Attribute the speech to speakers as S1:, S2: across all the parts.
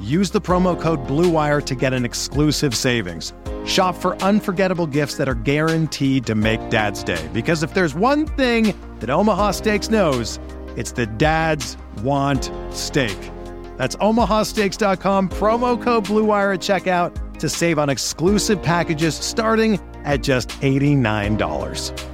S1: use the promo code BLUEWIRE to get an exclusive savings. Shop for unforgettable gifts that are guaranteed to make Dad's Day. Because if there's one thing that Omaha Steaks knows, it's that dads want steak. That's omahasteaks.com, promo code BLUEWIRE at checkout to save on exclusive packages starting at just $89.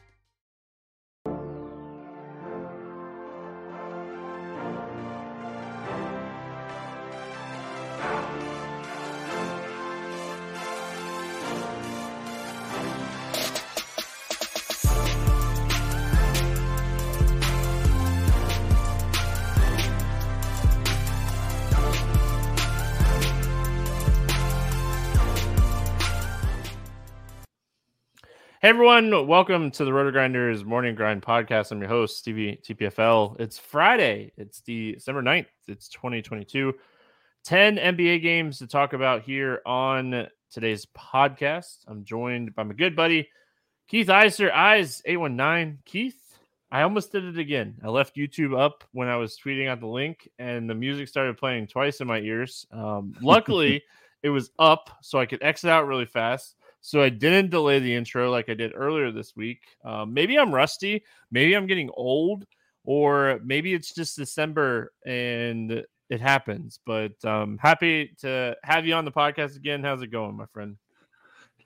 S2: Hey everyone, welcome to the RotoGrinders Morning Grind Podcast. I'm your host, Stevie TPFL. It's Friday, it's December 9th, it's 2022. 10 NBA games to talk about here on today's podcast. I'm joined by my good buddy, Keith Eiser, Eyes 819. Keith, I almost did it again. I left YouTube up when I was tweeting out the link, and the music started playing twice in my ears. Um, luckily, it was up so I could exit out really fast so I didn't delay the intro like I did earlier this week. Um, maybe I'm rusty. Maybe I'm getting old, or maybe it's just December and it happens. But um, happy to have you on the podcast again. How's it going, my friend?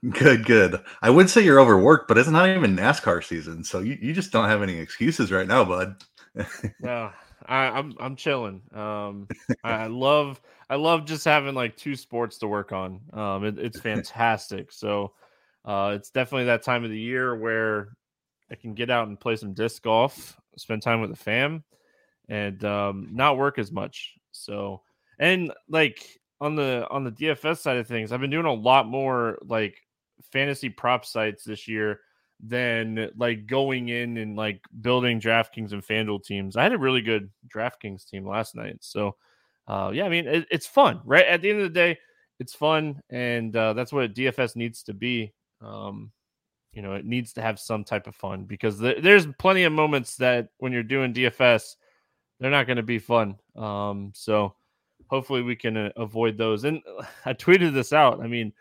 S3: Good, good. I would say you're overworked, but it's not even NASCAR season, so you, you just don't have any excuses right now, bud.
S2: yeah, I, am I'm, I'm chilling. Um, I love I love just having like two sports to work on. Um, it, it's fantastic. So uh, it's definitely that time of the year where I can get out and play some disc golf, spend time with the fam, and um, not work as much. So and like on the on the DFS side of things, I've been doing a lot more like fantasy prop sites this year than like going in and like building DraftKings and FanDuel teams. I had a really good DraftKings team last night. So, uh, yeah, I mean, it, it's fun, right? At the end of the day, it's fun. And uh, that's what DFS needs to be. Um, you know, it needs to have some type of fun because th- there's plenty of moments that when you're doing DFS, they're not going to be fun. Um, so, hopefully, we can uh, avoid those. And I tweeted this out. I mean,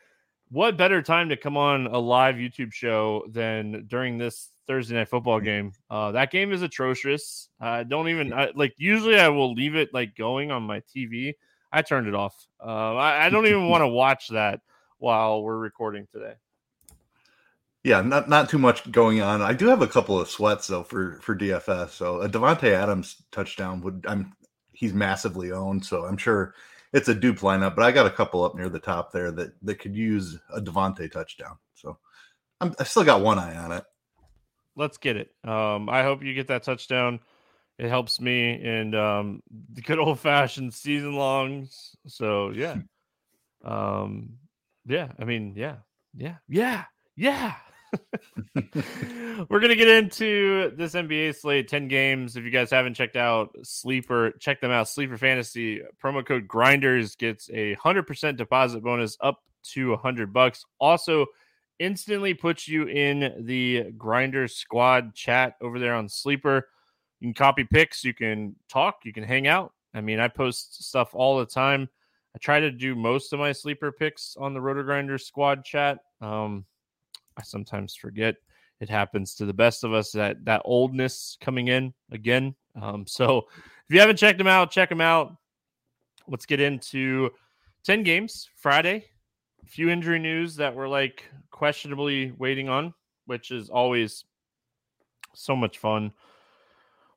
S2: what better time to come on a live YouTube show than during this Thursday night football mm. game? Uh, that game is atrocious. I don't even I, like. Usually, I will leave it like going on my TV. I turned it off. Uh, I, I don't even want to watch that while we're recording today.
S3: Yeah, not not too much going on. I do have a couple of sweats though for for DFS. So a Davante Adams touchdown would I'm he's massively owned, so I'm sure it's a dupe lineup, but I got a couple up near the top there that that could use a Davante touchdown. So I'm, I still got one eye on it.
S2: let's get it. Um, I hope you get that touchdown. It helps me and um, the good old fashioned season longs. So yeah, um, yeah. I mean, yeah, yeah, yeah, yeah. We're gonna get into this NBA slate, 10 games. If you guys haven't checked out Sleeper, check them out. Sleeper Fantasy promo code Grinders gets a hundred percent deposit bonus up to a hundred bucks. Also, instantly puts you in the Grinder squad chat over there on Sleeper. You can copy picks, you can talk, you can hang out. I mean, I post stuff all the time. I try to do most of my sleeper picks on the Roto Grinder squad chat. Um, I sometimes forget. It happens to the best of us that that oldness coming in again. Um, so if you haven't checked them out, check them out. Let's get into 10 games Friday. A few injury news that we're like questionably waiting on, which is always so much fun.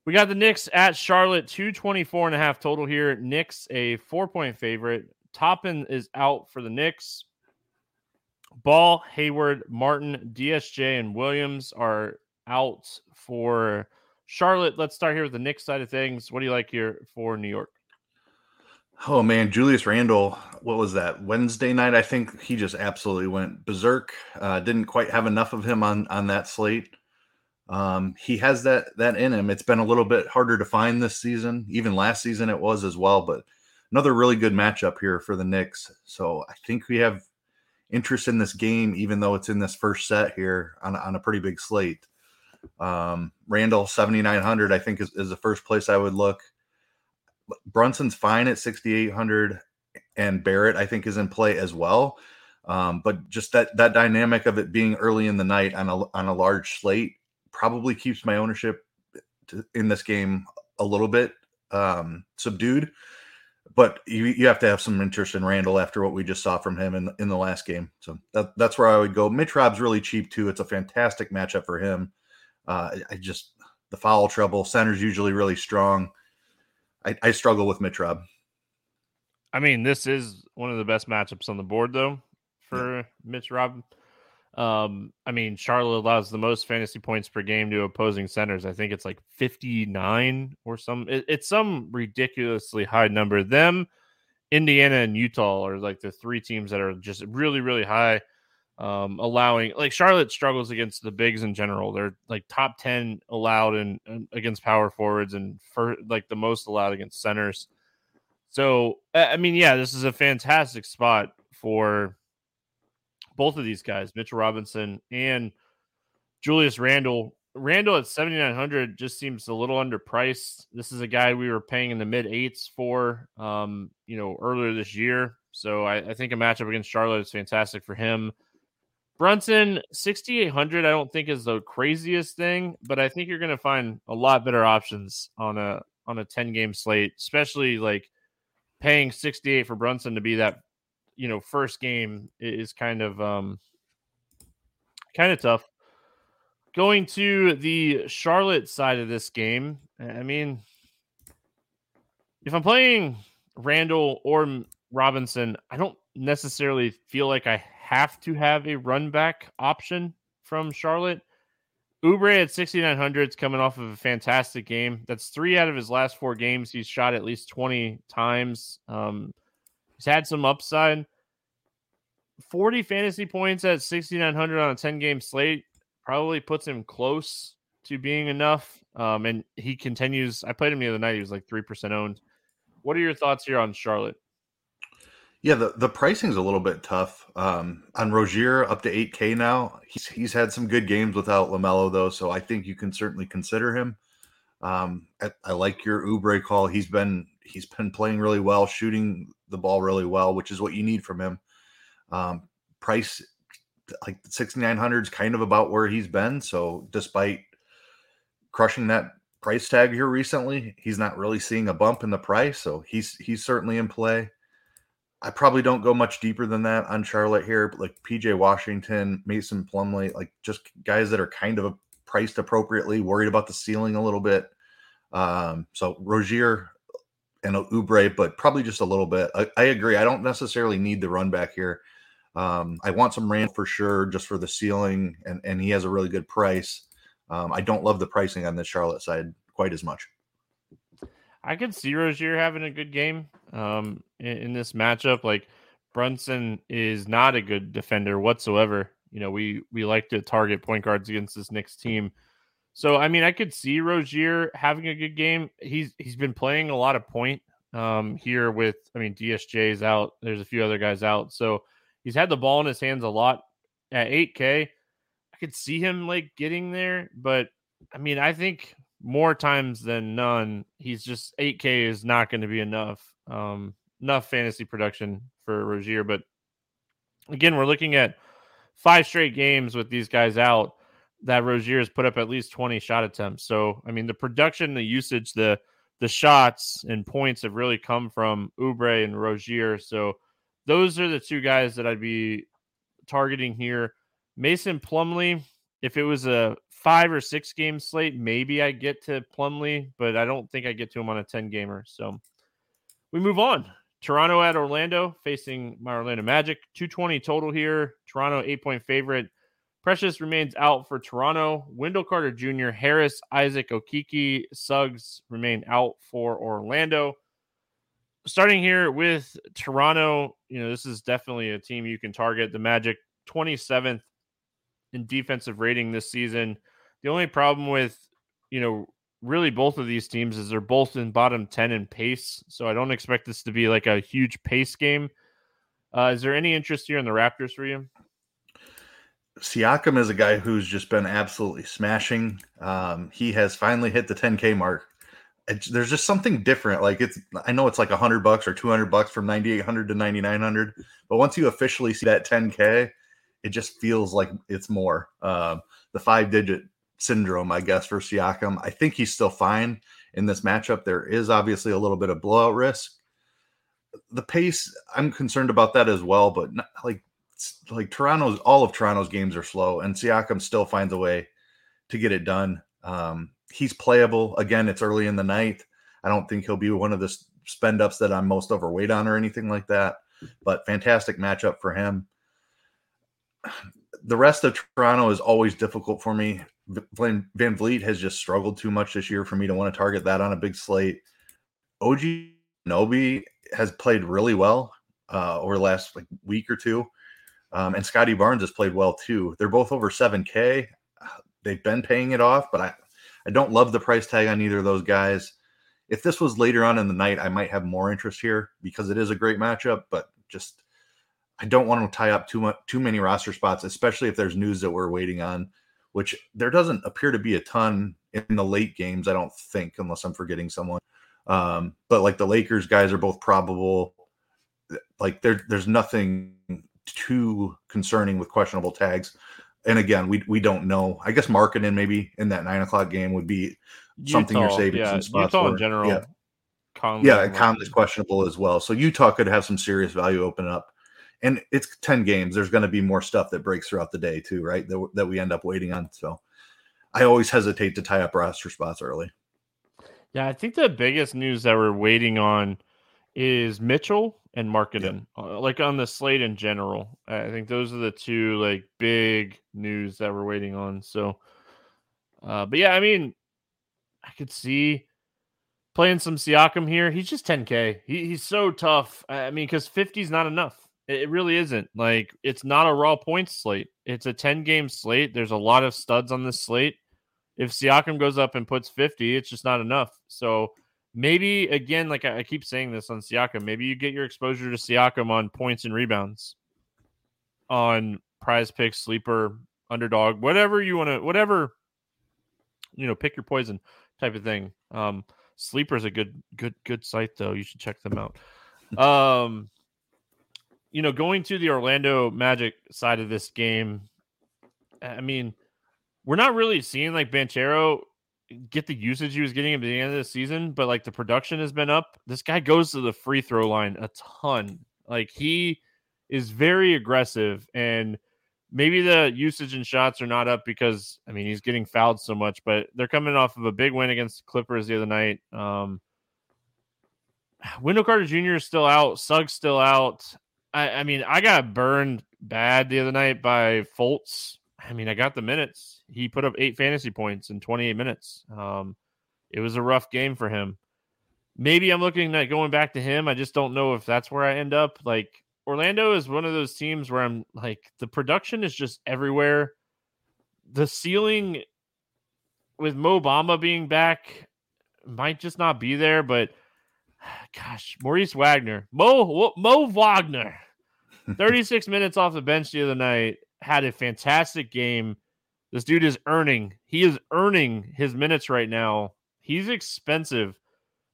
S2: We got the Knicks at Charlotte, 224 and a half total here. Knicks a four point favorite. Toppin is out for the Knicks. Ball, Hayward, Martin, DSJ, and Williams are out for Charlotte. Let's start here with the Knicks side of things. What do you like here for New York?
S3: Oh man, Julius Randle, what was that? Wednesday night, I think he just absolutely went berserk. Uh, didn't quite have enough of him on on that slate. Um, he has that that in him. It's been a little bit harder to find this season. Even last season it was as well, but another really good matchup here for the Knicks. So I think we have interest in this game, even though it's in this first set here on, on a pretty big slate. Um, Randle 7,900, I think, is, is the first place I would look. Brunson's fine at 6,800, and Barrett, I think, is in play as well. Um, but just that that dynamic of it being early in the night on a on a large slate probably keeps my ownership to, in this game a little bit um, subdued but you, you have to have some interest in Randle after what we just saw from him in, in the last game. So that, that's where I would go. Mitch Rob's really cheap too. It's a fantastic matchup for him. Uh, I just the foul trouble. Center's usually really strong. I, I struggle with Mitch Rob.
S2: I mean, this is one of the best matchups on the board though for yeah. Mitch Rob. Um, I mean, Charlotte allows the most fantasy points per game to opposing centers. I think it's like 59 or some it, it's some ridiculously high number. Them, Indiana, and Utah are like the three teams that are just really, really high. Um, allowing like Charlotte struggles against the bigs in general. They're like top 10 allowed in against power forwards and for like the most allowed against centers. So I mean, yeah, this is a fantastic spot for both of these guys, Mitchell Robinson and Julius Randle. Randle at 7,900 just seems a little underpriced. This is a guy we were paying in the mid eights for, um, you know, earlier this year. So I, I think a matchup against Charlotte is fantastic for him. Brunson 6,800, I don't think is the craziest thing, but I think you're going to find a lot better options on a on a 10 game slate, especially like paying 68 for Brunson to be that you know first game is kind of um kind of tough. Going to the Charlotte side of this game, I mean, if I'm playing Randle or Robinson, I don't necessarily feel like I have to have a run back option from Charlotte. Oubre at 6,900 is coming off of a fantastic game. That's three out of his last four games. He's shot at least 20 times. Um, He's had some upside. 40 fantasy points at 6,900 on a 10 game slate probably puts him close to being enough. Um, and he continues. I played him the other night. He was like 3% owned. What are your thoughts here on Charlotte?
S3: Yeah, the, the pricing's a little bit tough. Um, on Rozier, up to 8K now. He's, he's had some good games without LaMelo, though. So I think you can certainly consider him. Um, I, I like your Oubre call. He's been he's been playing really well, shooting the ball really well, which is what you need from him. Um, price like 6900 is kind of about where he's been. So despite crushing that price tag here recently, he's not really seeing a bump in the price. So he's he's certainly in play. I probably don't go much deeper than that on Charlotte here, but like PJ Washington, Mason Plumlee, like just guys that are kind of priced appropriately, worried about the ceiling a little bit. Um, so Rozier and Oubre, but probably just a little bit. I, I, agree. I don't necessarily need the run back here. Um, I want some Rand for sure, just for the ceiling, and and he has a really good price. Um, I don't love the pricing on the Charlotte side quite as much.
S2: I could see Rozier having a good game um, in, in, this matchup. Like Brunson is not a good defender whatsoever. You know, we we like to target point guards against this Knicks team. So I mean, I could see Rozier having a good game. He's he's been playing a lot of point um, here with. I mean, DSJ is out. There's a few other guys out. So he's had the ball in his hands a lot at 8K. I could see him like getting there, but I mean, I think more times than none, he's just 8K is not going to be enough. Um, enough fantasy production for Rozier. But again, we're looking at five straight games with these guys out that Rozier has put up at least 20 shot attempts. So, I mean, the production, the usage, the the shots and points have really come from Oubre and Rozier. So, those are the two guys that I'd be targeting here. Mason Plumlee, if it was a five or six game slate, maybe I get to Plumlee, but I don't think I get to him on a 10 gamer. So we move on. Toronto at Orlando facing my Orlando Magic. 220 total here. Toronto, eight point favorite. Precious remains out for Toronto. Wendell Carter Jr., Harris, Isaac Okeke, Suggs remain out for Orlando. Starting here with Toronto, you know, this is definitely a team you can target. The Magic, 27th in defensive rating this season. The only problem with, you know, really both of these teams is they're both in bottom 10 in pace. So I don't expect this to be like a huge pace game. Uh, is there any interest here in the Raptors for you?
S3: Siakam is a guy who's just been absolutely smashing. Um, he has finally hit the 10K mark. There's just something different. Like it's, I know it's like a hundred bucks or 200 bucks from 9,800 to 9,900, but once you officially see that 10K, it just feels like it's more. Um, the five digit syndrome, I guess, for Siakam. I think he's still fine in this matchup. There is obviously a little bit of blowout risk. The pace, I'm concerned about that as well, but not, like like Toronto's all of Toronto's games are slow, and Siakam still finds a way to get it done. Um, he's playable. Again, it's early in the night. I don't think he'll be one of the spend ups that I'm most overweight on or anything like that. But fantastic matchup for him. The rest of Toronto is always difficult for me. Van, VanVleet has just struggled too much this year for me to want to target that on a big slate. OG Anunoby has played really well uh, over the last like week or two, um, and Scottie Barnes has played well too. They're both over seven K. They've been paying it off, but I I don't love the price tag on either of those guys. If this was later on in the night, I might have more interest here because it is a great matchup, but just I don't want to tie up too much too many roster spots, especially if there's news that we're waiting on which there doesn't appear to be a ton in the late games, I don't think, unless I'm forgetting someone. Um, but like the Lakers guys are both probable. Like there, there's nothing too concerning with questionable tags. And again, we we don't know. I guess Markkanen maybe in that nine o'clock game would be something Utah, you're saving
S2: yeah,
S3: some spots
S2: Utah
S3: for.
S2: in general.
S3: Yeah, Conley yeah, Conley's questionable as well. So Utah could have some serious value open up and it's 10 games there's going to be more stuff that breaks throughout the day too right that, that we end up waiting on so i always hesitate to tie up roster spots early
S2: yeah i think the biggest news that we're waiting on is mitchell and Markkanen, yep. Uh, like on the slate in general i think those are the two like big news that we're waiting on so uh but yeah i mean i could see playing some Siakam here. He's just 10K. He, he's so tough. I mean, because 50 is not enough. It really isn't. Like it's not a raw points slate. It's a 10 game slate. There's a lot of studs on this slate. If Siakam goes up and puts 50, it's just not enough. So maybe again, like I, keep saying this on Siakam, maybe you get your exposure to Siakam on points and rebounds on prize pick, sleeper, underdog, whatever you want to, whatever, you know, pick your poison type of thing. Um, sleeper is a good, good, good site though. You should check them out. Um, you know, going to the Orlando Magic side of this game, I mean, we're not really seeing like Banchero get the usage he was getting at the end of the season, but like the production has been up. This guy goes to the free throw line a ton. Like he is very aggressive and maybe the usage and shots are not up because I mean he's getting fouled so much, but they're coming off of a big win against the Clippers the other night. Um Wendell Carter Jr. is still out, Suggs still out. I, I mean, I got burned bad the other night by Fultz I mean, I got the minutes. He put up eight fantasy points in 28 minutes. Um, it was a rough game for him. Maybe I'm looking at going back to him. I just don't know if that's where I end up. Like Orlando is one of those teams where I'm like the production is just everywhere. The ceiling with Mo Bamba being back might just not be there, but gosh, Maurice Wagner, Mo Mo Wagner, 36 minutes off the bench the other night, had a fantastic game. This dude is earning. He is earning his minutes right now. He's expensive,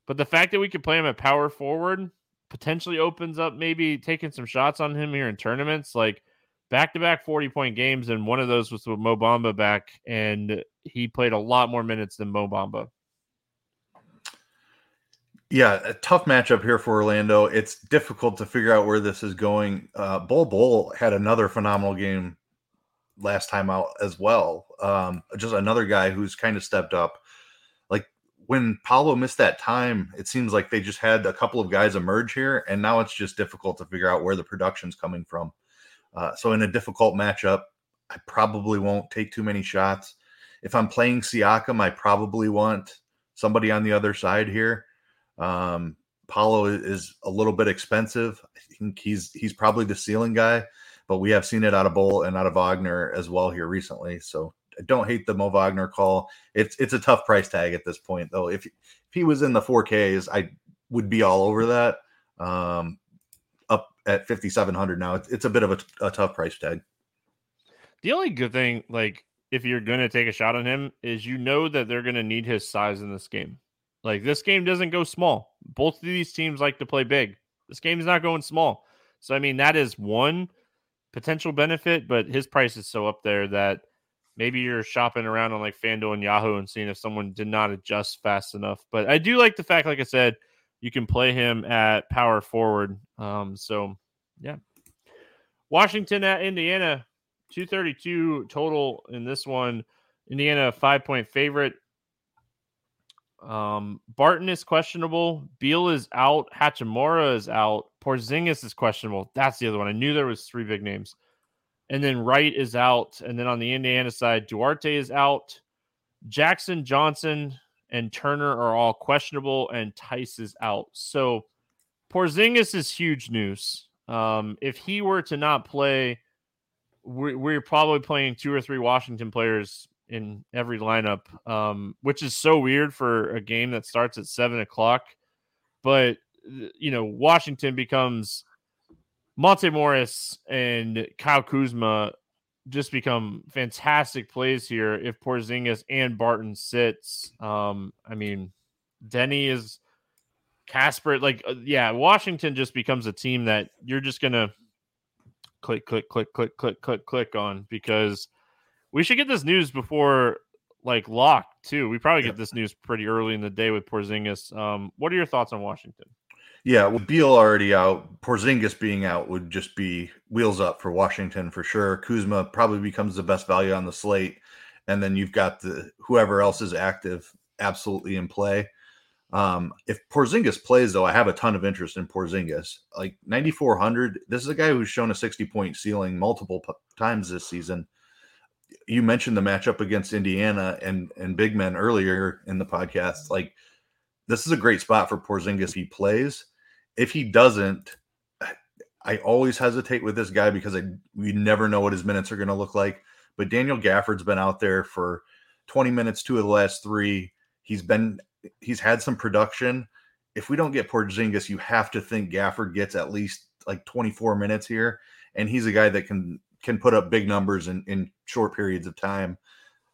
S2: but the fact that we could play him at power forward potentially opens up maybe taking some shots on him here in tournaments, like back to back 40 point games. And one of those was with Mo Bamba back, and he played a lot more minutes than Mo Bamba.
S3: Yeah, a tough matchup here for Orlando. It's difficult to figure out where this is going. Uh, Bol Bol had another phenomenal game last time out as well. Um, just another guy who's kind of stepped up. Like when Paolo missed that time, it seems like they just had a couple of guys emerge here, and now it's just difficult to figure out where the production's coming from. Uh, so in a difficult matchup, I probably won't take too many shots. If I'm playing Siakam, I probably want somebody on the other side here. Um, Paolo is a little bit expensive. I think he's he's probably the ceiling guy, but we have seen it out of Bol and out of Wagner as well here recently. So I don't hate the Mo Wagner call. It's it's a tough price tag at this point though. If if he was in the 4Ks, I would be all over that. Um, up at 5700 now, it's, it's a bit of a, a tough price tag.
S2: The only good thing, like if you're to take a shot on him, is you know that they're to need his size in this game. Like this game doesn't go small. Both of these teams like to play big. This game is not going small. So I mean that is one potential benefit, but his price is so up there that maybe you're shopping around on like FanDuel and Yahoo and seeing if someone did not adjust fast enough. But I do like the fact, like I said, you can play him at power forward. Um, so yeah. Washington at Indiana, 232 total in this one. Indiana five point favorite. Um, Barton is questionable. Beal is out. Hachimura is out. Porzingis is questionable. That's the other one. I knew there was three big names. And then Wright is out. And then on the Indiana side, Duarte is out. Jackson, Johnson, and Turner are all questionable, and Tice is out. So Porzingis is huge news. Um, if he were to not play, we're, we're probably playing two or three Washington players in every lineup, um, which is so weird for a game that starts at seven o'clock. But you know, Washington becomes Monte Morris and Kyle Kuzma just become fantastic plays here if Porzingis and Barton sits. Um, I mean, Denny is Casper. Like, uh, yeah, Washington just becomes a team that you're just gonna click, click, click, click, click, click, click on because we should get this news before like lock too. We probably get this news pretty early in the day with Porzingis. Um, what are your thoughts on Washington?
S3: Yeah, with Beal already out, Porzingis being out would just be wheels up for Washington for sure. Kuzma probably becomes the best value on the slate, and then you've got the whoever else is active absolutely in play. Um, if Porzingis plays, though, I have a ton of interest in Porzingis. Like 9,400, this is a guy who's shown a 60 point ceiling multiple p- times this season you mentioned the matchup against Indiana and and big men earlier in the podcast. Like this is a great spot for Porzingis. He plays. If he doesn't, I always hesitate with this guy because I we never know what his minutes are going to look like. But Daniel Gafford's been out there for 20 minutes, two of the last three. He's been he's had some production. If we don't get Porzingis, you have to think Gafford gets at least like 24 minutes here, and he's a guy that can can put up big numbers in, in short periods of time.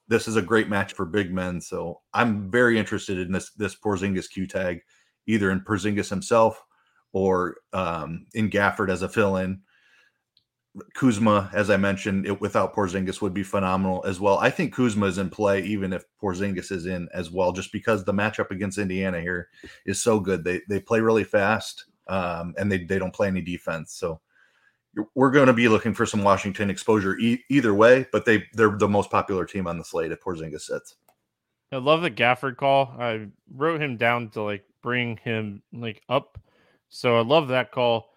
S3: This is a great match for big men. So I'm very interested in this this Porzingis Q tag, either in Porzingis himself or um, in Gafford as a fill-in. Kuzma, as I mentioned, it, without Porzingis would be phenomenal as well. I think Kuzma is in play even if Porzingis is in as well, just because the matchup against Indiana here is so good. They they play really fast um, and they they don't play any defense. So we're going to be looking for some Washington exposure e- either way, but they they're the most popular team on the slate if Porzingis sits.
S2: I love the Gafford call. I wrote him down to like bring him like up, so I love that call.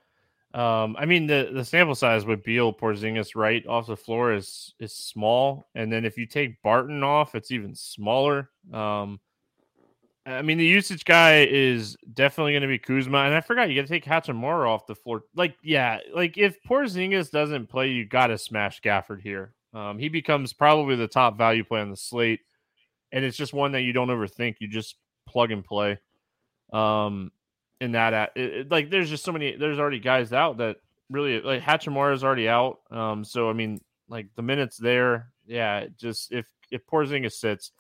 S2: Um, I mean the the sample size with Beal Porzingis right off the floor is is small, and then if you take Barton off, it's even smaller. Um, I mean the usage guy is definitely going to be Kuzma, and I forgot you got to take Hachimura off the floor. Like yeah, like if Porzingis doesn't play, you got to smash Gafford here. Um, he becomes probably the top value play on the slate, and it's just one that you don't overthink. You just plug and play. Um, in that at it, it, like there's just so many there's already guys out that really like Hachimura is already out. Um, so I mean like the minutes there, yeah, just if if Porzingis sits,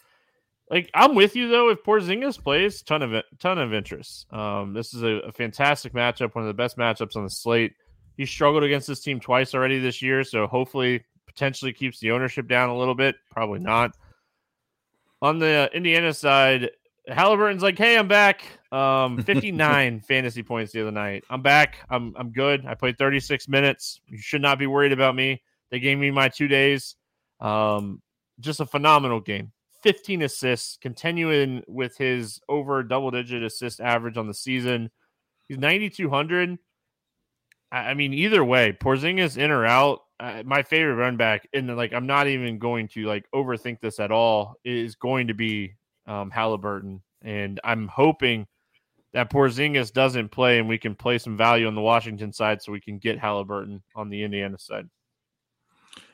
S2: like I'm with you though. If Porzingis plays, ton of ton of interest. Um, this is a, a fantastic matchup, one of the best matchups on the slate. He struggled against this team twice already this year, so hopefully potentially keeps the ownership down a little bit. Probably not. On the Indiana side, Halliburton's like, "Hey, I'm back. Um, 59 fantasy points the other night. I'm back. I'm I'm good. I played 36 minutes. You should not be worried about me. They gave me my two days. Um, just a phenomenal game. 15 assists, continuing with his over double digit assist average on the season. He's 9,200. I mean, either way, Porzingis in or out. Uh, my favorite run back, and like I'm not even going to like overthink this at all, is going to be um, Halliburton, and I'm hoping that Porzingis doesn't play and we can play some value on the Washington side so we can get Halliburton on the Indiana side.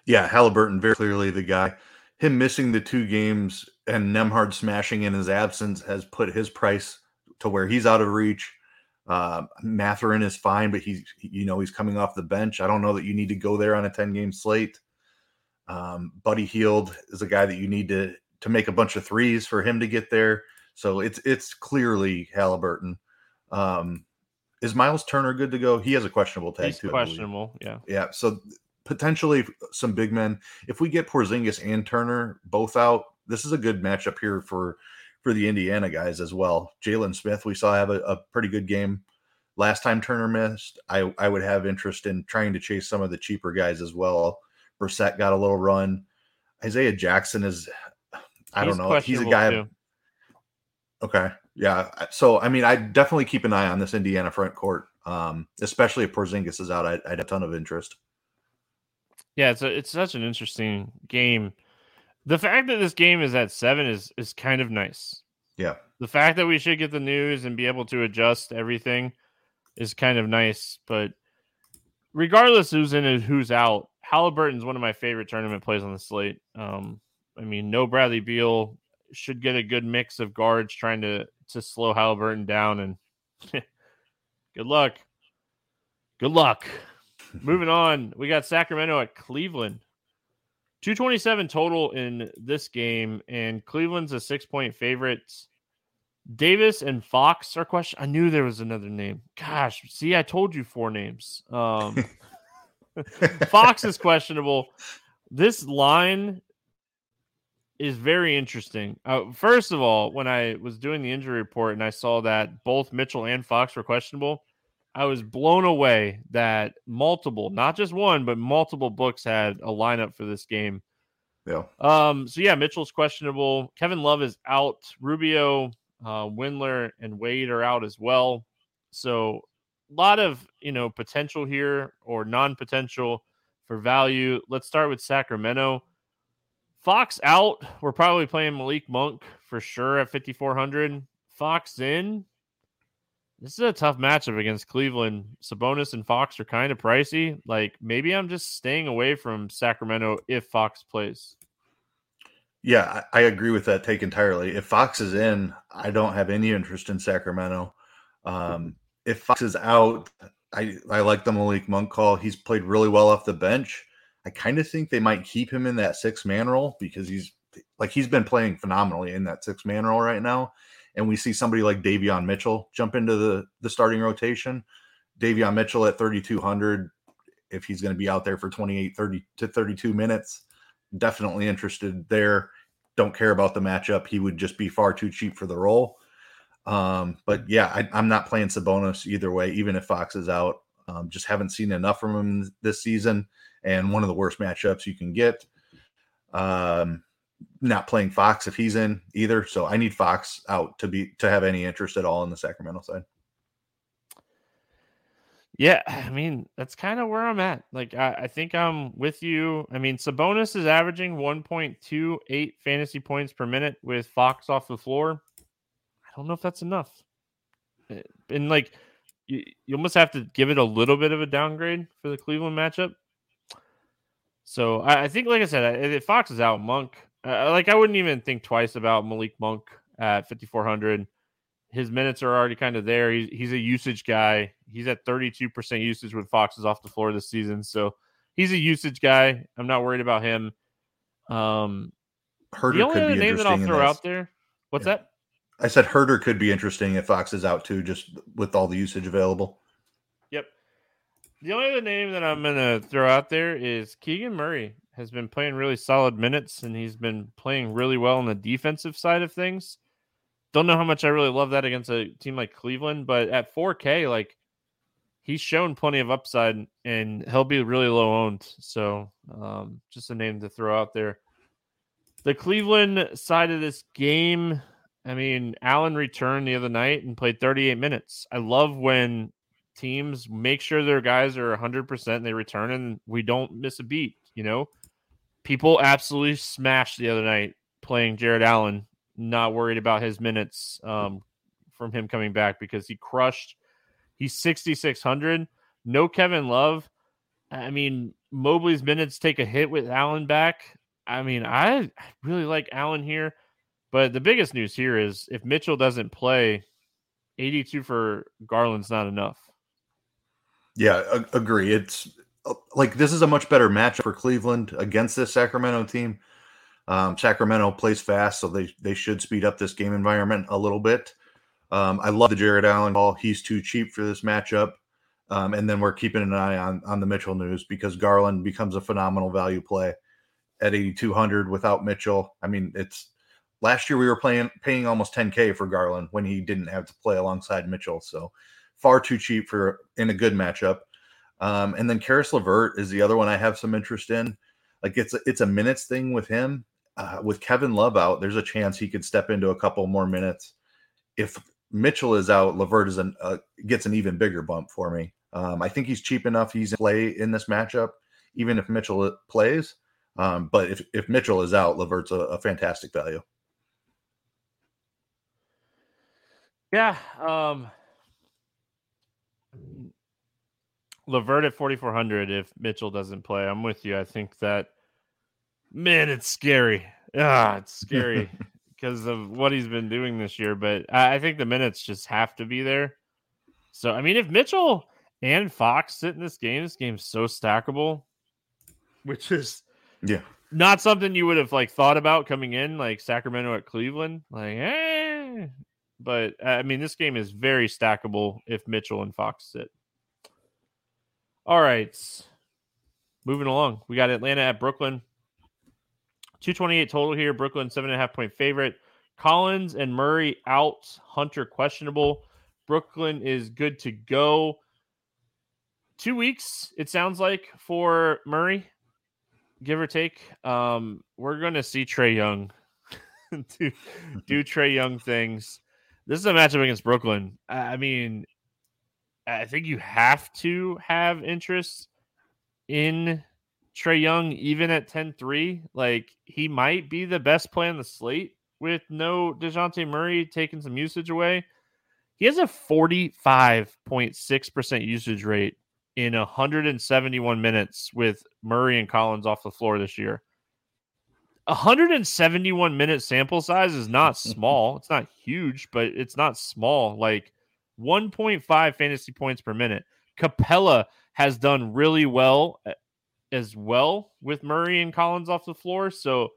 S3: Yeah, Halliburton very clearly the guy. Him missing the two games and Nembhard smashing in his absence has put his price to where he's out of reach. Uh, Mathurin is fine, but he's you know he's coming off the bench. I don't know that you need to go there on a ten game slate. Um, Buddy Hield is a guy that you need to to make a bunch of threes for him to get there. So it's it's clearly Halliburton. Um, is Miles Turner good to go? He has a questionable tag
S2: He's
S3: too.
S2: Questionable, yeah.
S3: Yeah. So potentially some big men. If we get Porzingis and Turner both out, this is a good matchup here for for the Indiana guys as well. Jalen Smith, we saw have a, a, pretty good game last time Turner missed. I I would have interest in trying to chase some of the cheaper guys as well. Brissett got a little run. Isaiah Jackson is I don't know. He's a guy. Too. Okay. Yeah. So I mean, I definitely keep an eye on this Indiana front court, um, especially if Porzingis is out. I, I had a ton of interest.
S2: Yeah, it's a, it's such an interesting game. The fact that this game is at seven is is kind of nice.
S3: Yeah.
S2: The fact that we should get the news and be able to adjust everything is kind of nice. But regardless who's in and who's out, Halliburton's one of my favorite tournament plays on the slate. Um, I mean, no Bradley Beal should get a good mix of guards trying to to slow Halliburton down. And good luck. Good luck. Moving on, we got Sacramento at Cleveland. 227 total in this game, and Cleveland's a six point favorite. Davis and Fox are question. I knew there was another name. Gosh, see, I told you four names. Um, Fox is questionable. This line is very interesting. Uh, first of all, when I was doing the injury report and I saw that both Mitchell and Fox were questionable, I was blown away that multiple, not just one, but multiple books had a lineup for this game.
S3: Yeah.
S2: Um. So yeah, Mitchell's questionable. Kevin Love is out. Rubio, uh, Windler, and Wade are out as well. So a lot of you know potential here or non-potential for value. Let's start with Sacramento. Fox out. We're probably playing Malik Monk for sure at 5,400. Fox in. This is a tough matchup against Cleveland. Sabonis and Fox are kind of pricey. Like maybe I'm just staying away from Sacramento if Fox plays.
S3: Yeah, I, agree with that take entirely. If Fox is in, I don't have any interest in Sacramento. Um, if Fox is out, I, I like the Malik Monk call. He's played really well off the bench. I kind of think they might keep him in that six man role because he's like he's been playing phenomenally in that six man role right now. And we see somebody like Davion Mitchell jump into the the starting rotation. Davion Mitchell at 3,200, if he's going to be out there for 28, 30 to 32 minutes, definitely interested there. Don't care about the matchup. He would just be far too cheap for the role. Um, but yeah, I, am not playing Sabonis either way, even if Fox is out. Um, just haven't seen enough from him this season and one of the worst matchups you can get. Um, not playing Fox if he's in either, so I need Fox out to be to have any interest at all in the Sacramento side.
S2: Yeah, I mean that's kind of where I'm at. Like I, I, think I'm with you. I mean Sabonis is averaging 1.28 fantasy points per minute with Fox off the floor. I don't know if that's enough. Eh, and like you, you almost have to give it a little bit of a downgrade for the Cleveland matchup. So I, I think, like I said, if Fox is out, Monk. Uh, like I wouldn't even think twice about Malik Monk at 5400 his minutes are already kind of there. He's, he's a usage guy. He's at 32% usage when Fox is off the floor this season. So he's a usage guy. I'm not worried about him. Um,
S3: Huerter the only other name that I'll throw
S2: out there. What's yeah. that?
S3: I said Huerter could be interesting if Fox is out too, just with all the usage available.
S2: Yep. The only other name that I'm going to throw out there is Keegan Murray has been playing really solid minutes and he's been playing really well on the defensive side of things. Don't know how much I really love that against a team like Cleveland, but at 4K, like he's shown plenty of upside and he'll be really low owned. So um, just a name to throw out there. The Cleveland side of this game, I mean, Allen returned the other night and played 38 minutes. I love when teams make sure their guys are 100% and they return and we don't miss a beat, you know? People absolutely smashed the other night playing Jarrett Allen not worried about his minutes um, from him coming back because he crushed. He's 6,600. No Kevin Love. I mean, Mobley's minutes take a hit with Allen back. I mean, I really like Allen here. But the biggest news here is if Mitchell doesn't play, 82 for Garland's not enough.
S3: Yeah, agree. It's like this is a much better matchup for Cleveland against this Sacramento team. Um, Sacramento plays fast, so they they should speed up this game environment a little bit. Um, I love the Jarrett Allen ball. He's too cheap for this matchup. Um, and then we're keeping an eye on on the Mitchell news because Garland becomes a phenomenal value play at 8200 without Mitchell. I mean, it's last year we were playing paying almost 10k for Garland when he didn't have to play alongside Mitchell. So far too cheap for in a good matchup. Um, and then Caris LeVert is the other one I have some interest in. Like it's a, it's a minutes thing with him uh, with Kevin Love out, there's a chance he could step into a couple more minutes. If Mitchell is out, LeVert is an, uh, gets an even bigger bump for me. Um, I think he's cheap enough. He's in play in this matchup, even if Mitchell uh, plays. Um, but if, if Mitchell is out, LeVert's a, a fantastic value.
S2: Yeah. Um, LeVert at 4,400 if Mitchell doesn't play. I'm with you. I think that man, it's scary. Ah, it's scary because of what he's been doing this year. But I think the minutes just have to be there. So I mean, if Mitchell and Fox sit in this game, this game's so stackable, which is
S3: yeah
S2: not something you would have like thought about coming in, like Sacramento at Cleveland. Like, eh. But I mean, this game is very stackable if Mitchell and Fox sit. All right. Moving along. We got Atlanta at Brooklyn. 228 total here. Brooklyn, seven and a half point favorite. Collins and Murray out. Hunter questionable. Brooklyn is good to go. Two weeks, it sounds like, for Murray, give or take. Um, we're going to see Trae Young do, do Trae Young things. This is a matchup against Brooklyn. I mean, I think you have to have interest in Trae Young, even at 10 3, like he might be the best play on the slate with no Dejounte Murray taking some usage away. He has a 45.6% usage rate in 171 minutes with Murray and Collins off the floor this year. 171 minute sample size is not small. it's not huge, but it's not small. Like 1.5 fantasy points per minute. Capela has done really well eh, as well with Murray and Collins off the floor. So,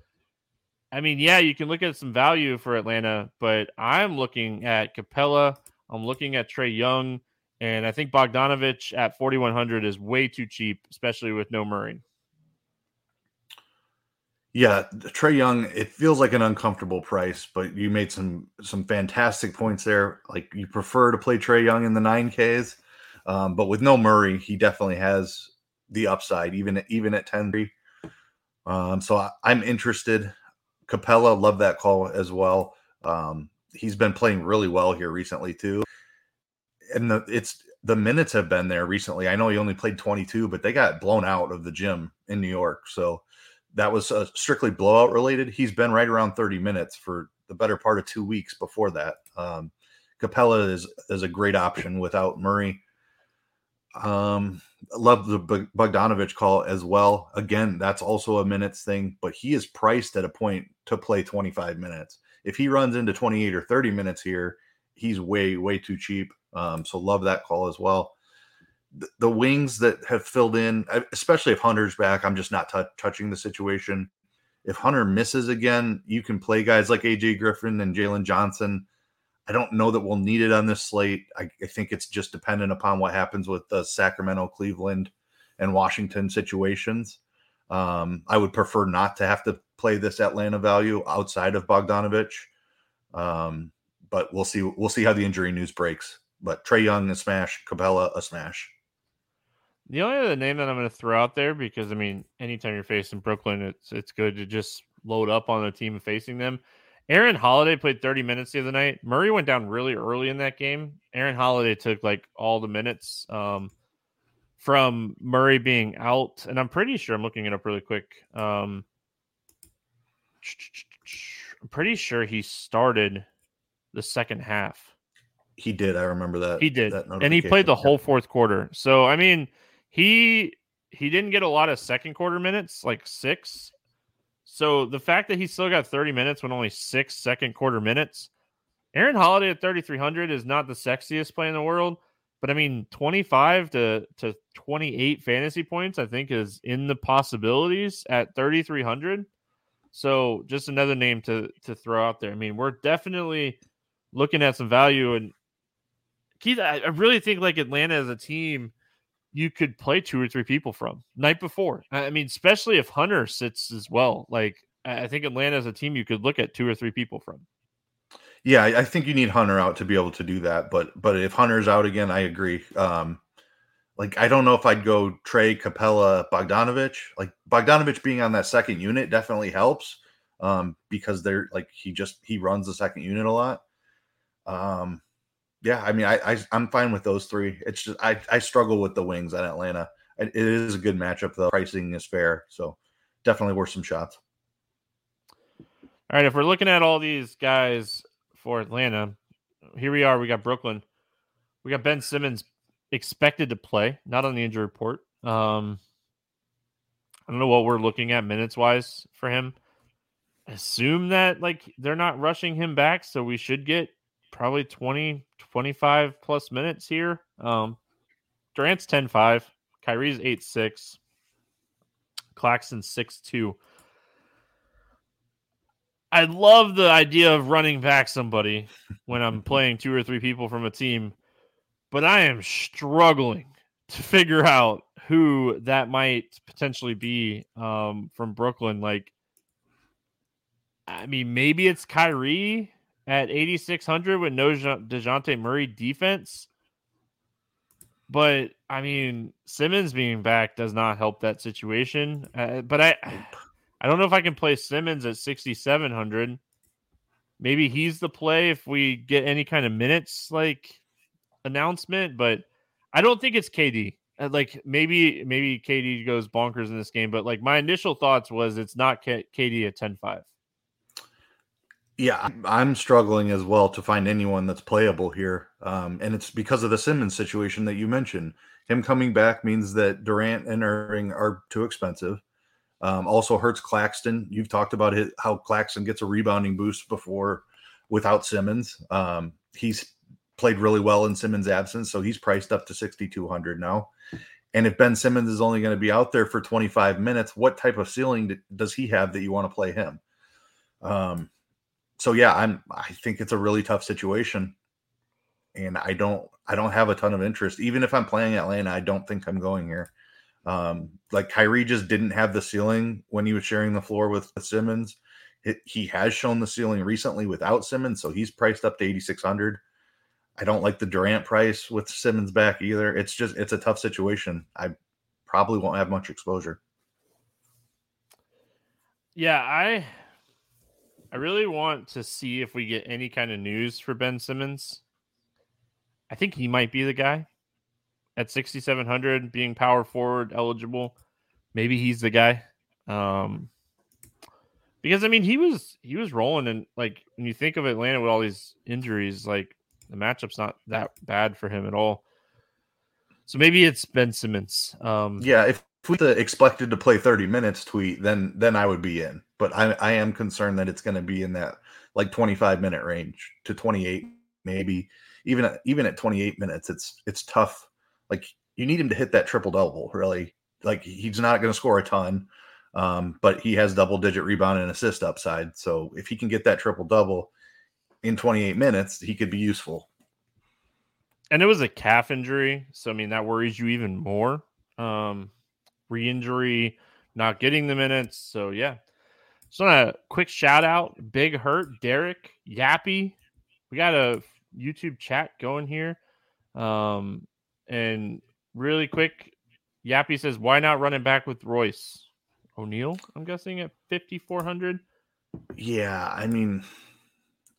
S2: I mean, yeah, you can look at some value for Atlanta, but I'm looking at Capela. I'm looking at Trae Young, and I think Bogdanovic at 4,100 is way too cheap, especially with no Murray.
S3: Yeah, Trae Young, it feels like an uncomfortable price, but you made some some fantastic points there. Like you prefer to play Trae Young in the 9Ks, um, but with no Murray, he definitely has the upside, even even at 10 3. Um, so I, am interested. Capela, love that call as well. Um, he's been playing really well here recently too. And the, it's the minutes have been there recently. I know he only played 22, but they got blown out of the gym in New York. So that was uh, strictly blowout related. He's been right around 30 minutes for the better part of two weeks before that. Um, Capela is is a great option without Murray. Um, love the Bogdanovic call as well. Again, that's also a minutes thing, but he is priced at a point to play 25 minutes. If he runs into 28 or 30 minutes here, he's way way too cheap. Um, so love that call as well. The, wings that have filled in, especially if Hunter's back, I'm just not t- touching the situation. If Hunter misses again, you can play guys like AJ Griffin and Jalen Johnson. I don't know that we'll need it on this slate. I, I think it's just dependent upon what happens with the Sacramento, Cleveland, and Washington situations. Um, I would prefer not to have to play this Atlanta value outside of Bogdanovic. Um, but we'll see. We'll see how the injury news breaks. But Trae Young a smash, Capela a smash.
S2: The only other name that I'm going to throw out there, because I mean, anytime you're facing Brooklyn, it's it's good to just load up on the team facing them. Aaron Holiday played 30 minutes the other night. Murray went down really early in that game. Aaron Holiday took like all the minutes um, from Murray being out, and I'm pretty sure I'm looking it up really quick. Um, I'm pretty sure he started the second half.
S3: He did. I remember that.
S2: He did, that and he played the whole fourth quarter. So I mean, he he didn't get a lot of second quarter minutes, like six. So the fact that he still got 30 minutes when only six second quarter minutes, Aaron Holiday at 3,300 is not the sexiest play in the world, but I mean, 25 to, to 28 fantasy points, I think is in the possibilities at 3,300. So just another name to to throw out there. I mean, we're definitely looking at some value. And Keith, I, I really think like Atlanta as a team, you could play two or three people from night before. I mean, especially if Hunter sits as well. Like I think Atlanta as a team, you could look at two or three people from.
S3: Yeah, I think you need Hunter out to be able to do that. But but if Hunter's out again, I agree. Um, like I don't know if I'd go Trae Capela Bogdanovic. Like Bogdanovic being on that second unit definitely helps um, because they're like he just he runs the second unit a lot. Um, yeah, I mean, I, I am fine with those three. It's just I I struggle with the wings at Atlanta. It is a good matchup though. Pricing is fair, so definitely worth some shots.
S2: All right, if we're looking at all these guys for Atlanta, here we are. We got Brooklyn. We got Ben Simmons expected to play, not on the injury report. Um, I don't know what we're looking at minutes wise for him. Assume that like they're not rushing him back, so we should get probably 20, 25 plus minutes here. Um, Durant's 10 5, Kyrie's 8 6, Claxton 6 2. I love the idea of running back somebody when I'm playing two or three people from a team, but I am struggling to figure out who that might potentially be um, from Brooklyn. Like, I mean, maybe it's Kyrie at 8,600 with no Dejounte Murray defense. But I mean, Simmons being back does not help that situation. Uh, but I, I don't know if I can play Simmons at 6,700. Maybe he's the play if we get any kind of minutes like announcement, but I don't think it's KD. Uh, like maybe maybe KD goes bonkers in this game, but like my initial thoughts was it's not KD at 10-5.
S3: Yeah, I'm struggling as well to find anyone that's playable here. Um, and it's because of the Simmons situation that you mentioned. Him coming back means that Durant and Irving are too expensive. Um, also hurts Claxton. You've talked about it, how Claxton gets a rebounding boost before without Simmons. Um, he's played really well in Simmons' absence, so he's priced up to 6,200 now. And if Ben Simmons is only going to be out there for 25 minutes, what type of ceiling does he have that you want to play him? Um, so yeah, I'm I think it's a really tough situation. And I don't I don't have a ton of interest. Even if I'm playing Atlanta, I don't think I'm going here. Um, like Kyrie just didn't have the ceiling when he was sharing the floor with, Simmons. He has shown the ceiling recently without Simmons, so he's priced up to 8600. I don't like the Durant price with Simmons back either. It's just it's a tough situation. I probably won't have much exposure.
S2: Yeah, I I really want to see if we get any kind of news for Ben Simmons. I think he might be the guy. at 6,700 being power forward eligible. Maybe he's the guy. Um, because I mean, he was he was rolling, and like when you think of Atlanta with all these injuries, like the matchup's not that bad for him at all. So maybe it's Ben Simmons. Um,
S3: yeah, if we the expected to play 30 minutes tweet, then then I would be in. But I I am concerned that it's going to be in that like 25 minute range to 28 maybe. Even even at 28 minutes it's it's tough. Like you need him to hit that triple double really. Like he's not going to score a ton um, but he has double digit rebound and assist upside. So if he can get that triple double in 28 minutes he could be useful.
S2: And it was a calf injury so i mean that worries you even more. Um re-injury not getting the minutes so yeah just want a quick shout out, Big Hurt, Derek, Yappy. We got a YouTube chat going here. Um, and really quick, Yappy says, why not run it back with Royce O'Neale? I'm guessing at 5,400.
S3: Yeah, I mean,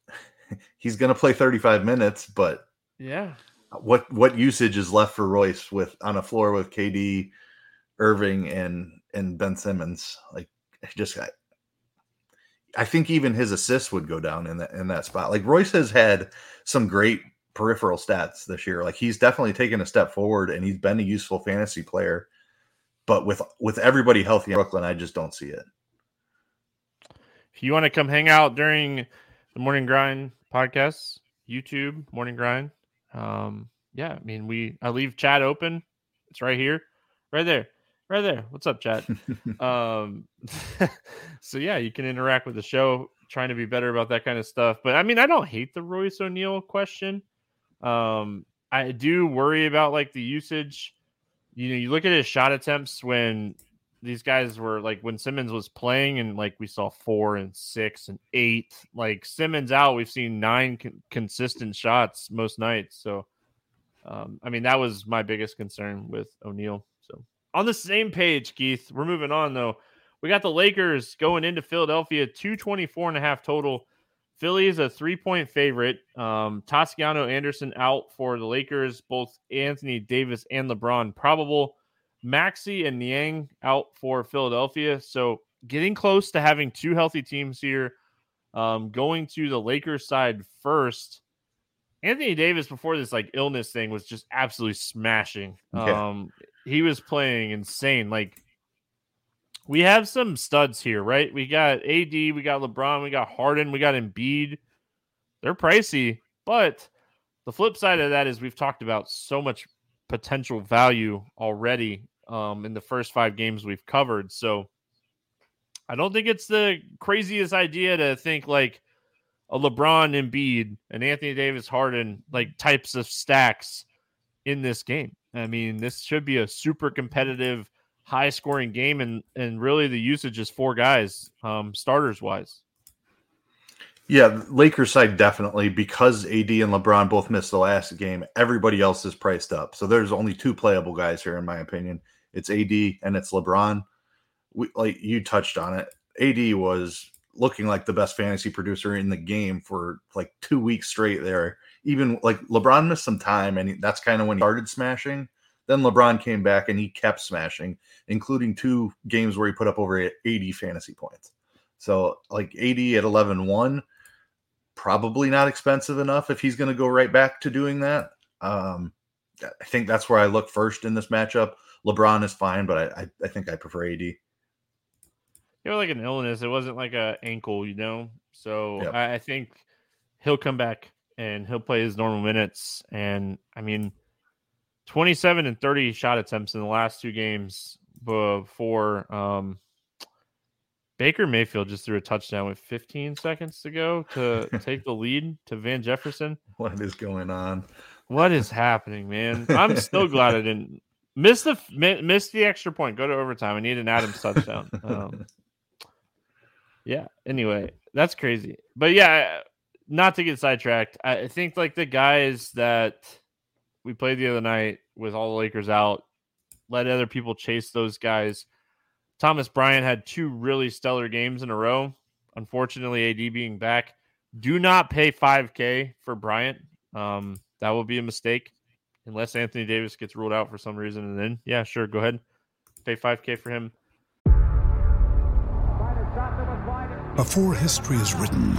S3: he's going to play 35 minutes, but
S2: yeah,
S3: what what usage is left for Royce with on a floor with KD, Irving, and and Ben Simmons? Like, just I think even his assists would go down in that in that spot. Like Royce has had some great peripheral stats this year. Like he's definitely taken a step forward and he's been a useful fantasy player. But with with everybody healthy in Brooklyn, I just don't see it.
S2: If you want to come hang out during the morning grind podcast, YouTube morning grind. Um, yeah, I mean we I leave chat open. It's right here, right there right there. What's up, chat? um, so yeah, you can interact with the show, trying to be better about that kind of stuff. But I mean, I don't hate the Royce O'Neale question. Um, I do worry about like the usage. You know, you look at his shot attempts when these guys were like when Simmons was playing, and like we saw four and six and eight. Like Simmons out, we've seen nine con- consistent shots most nights. So, um, I mean, that was my biggest concern with O'Neale on the same page, Keith. We're moving on though. We got the Lakers going into Philadelphia, 224 and a half total. Philly is a three point favorite. Um, Toscano Anderson out for the Lakers, both Anthony Davis and LeBron probable. Maxey and Niang out for Philadelphia. So getting close to having two healthy teams here. Um, going to the Lakers side first. Anthony Davis before this like illness thing was just absolutely smashing. Yeah. Um, he was playing insane. Like we have some studs here, right? We got AD, we got LeBron, we got Harden, we got Embiid. They're pricey, but the flip side of that is we've talked about so much potential value already um, in the first five games we've covered. So I don't think it's the craziest idea to think like a LeBron Embiid and Anthony Davis Harden like types of stacks in this game. I mean, this should be a super competitive, high scoring game, and and really the usage is four guys, um, starters wise.
S3: Yeah, Lakers side definitely because AD and LeBron both missed the last game. Everybody else is priced up, so there's only two playable guys here, in my opinion. It's AD and it's LeBron. We, like you touched on it, AD was looking like the best fantasy producer in the game for like two weeks straight there even like LeBron missed some time, and he, that's kind of when he started smashing. Then LeBron came back and he kept smashing, including two games where he put up over 80 fantasy points. So, like 80 at 11 1, probably not expensive enough if he's going to go right back to doing that. Um, I think that's where I look first in this matchup. LeBron is fine, but I, I, I think I prefer AD.
S2: It was like an illness. It wasn't like a ankle, you know. So yep. I, I think he'll come back and he'll play his normal minutes. And I mean, 27 and 30 shot attempts in the last two games before um, Baker Mayfield just threw a touchdown with 15 seconds to go to take the lead to Van Jefferson.
S3: What is going on?
S2: What is happening, man? I'm still glad I didn't miss the miss the extra point. Go to overtime. I need an Adams touchdown. Um, yeah. Anyway, that's crazy. But yeah, not to get sidetracked, I think like the guys that we played the other night with all the Lakers out, let other people chase those guys. Thomas Bryant had two really stellar games in a row. Unfortunately, AD being back, do not pay 5K for Bryant. Um, that will be a mistake. unless Anthony Davis gets ruled out for some reason. And then, yeah, sure, go ahead, pay 5K for him.
S4: Before history is written,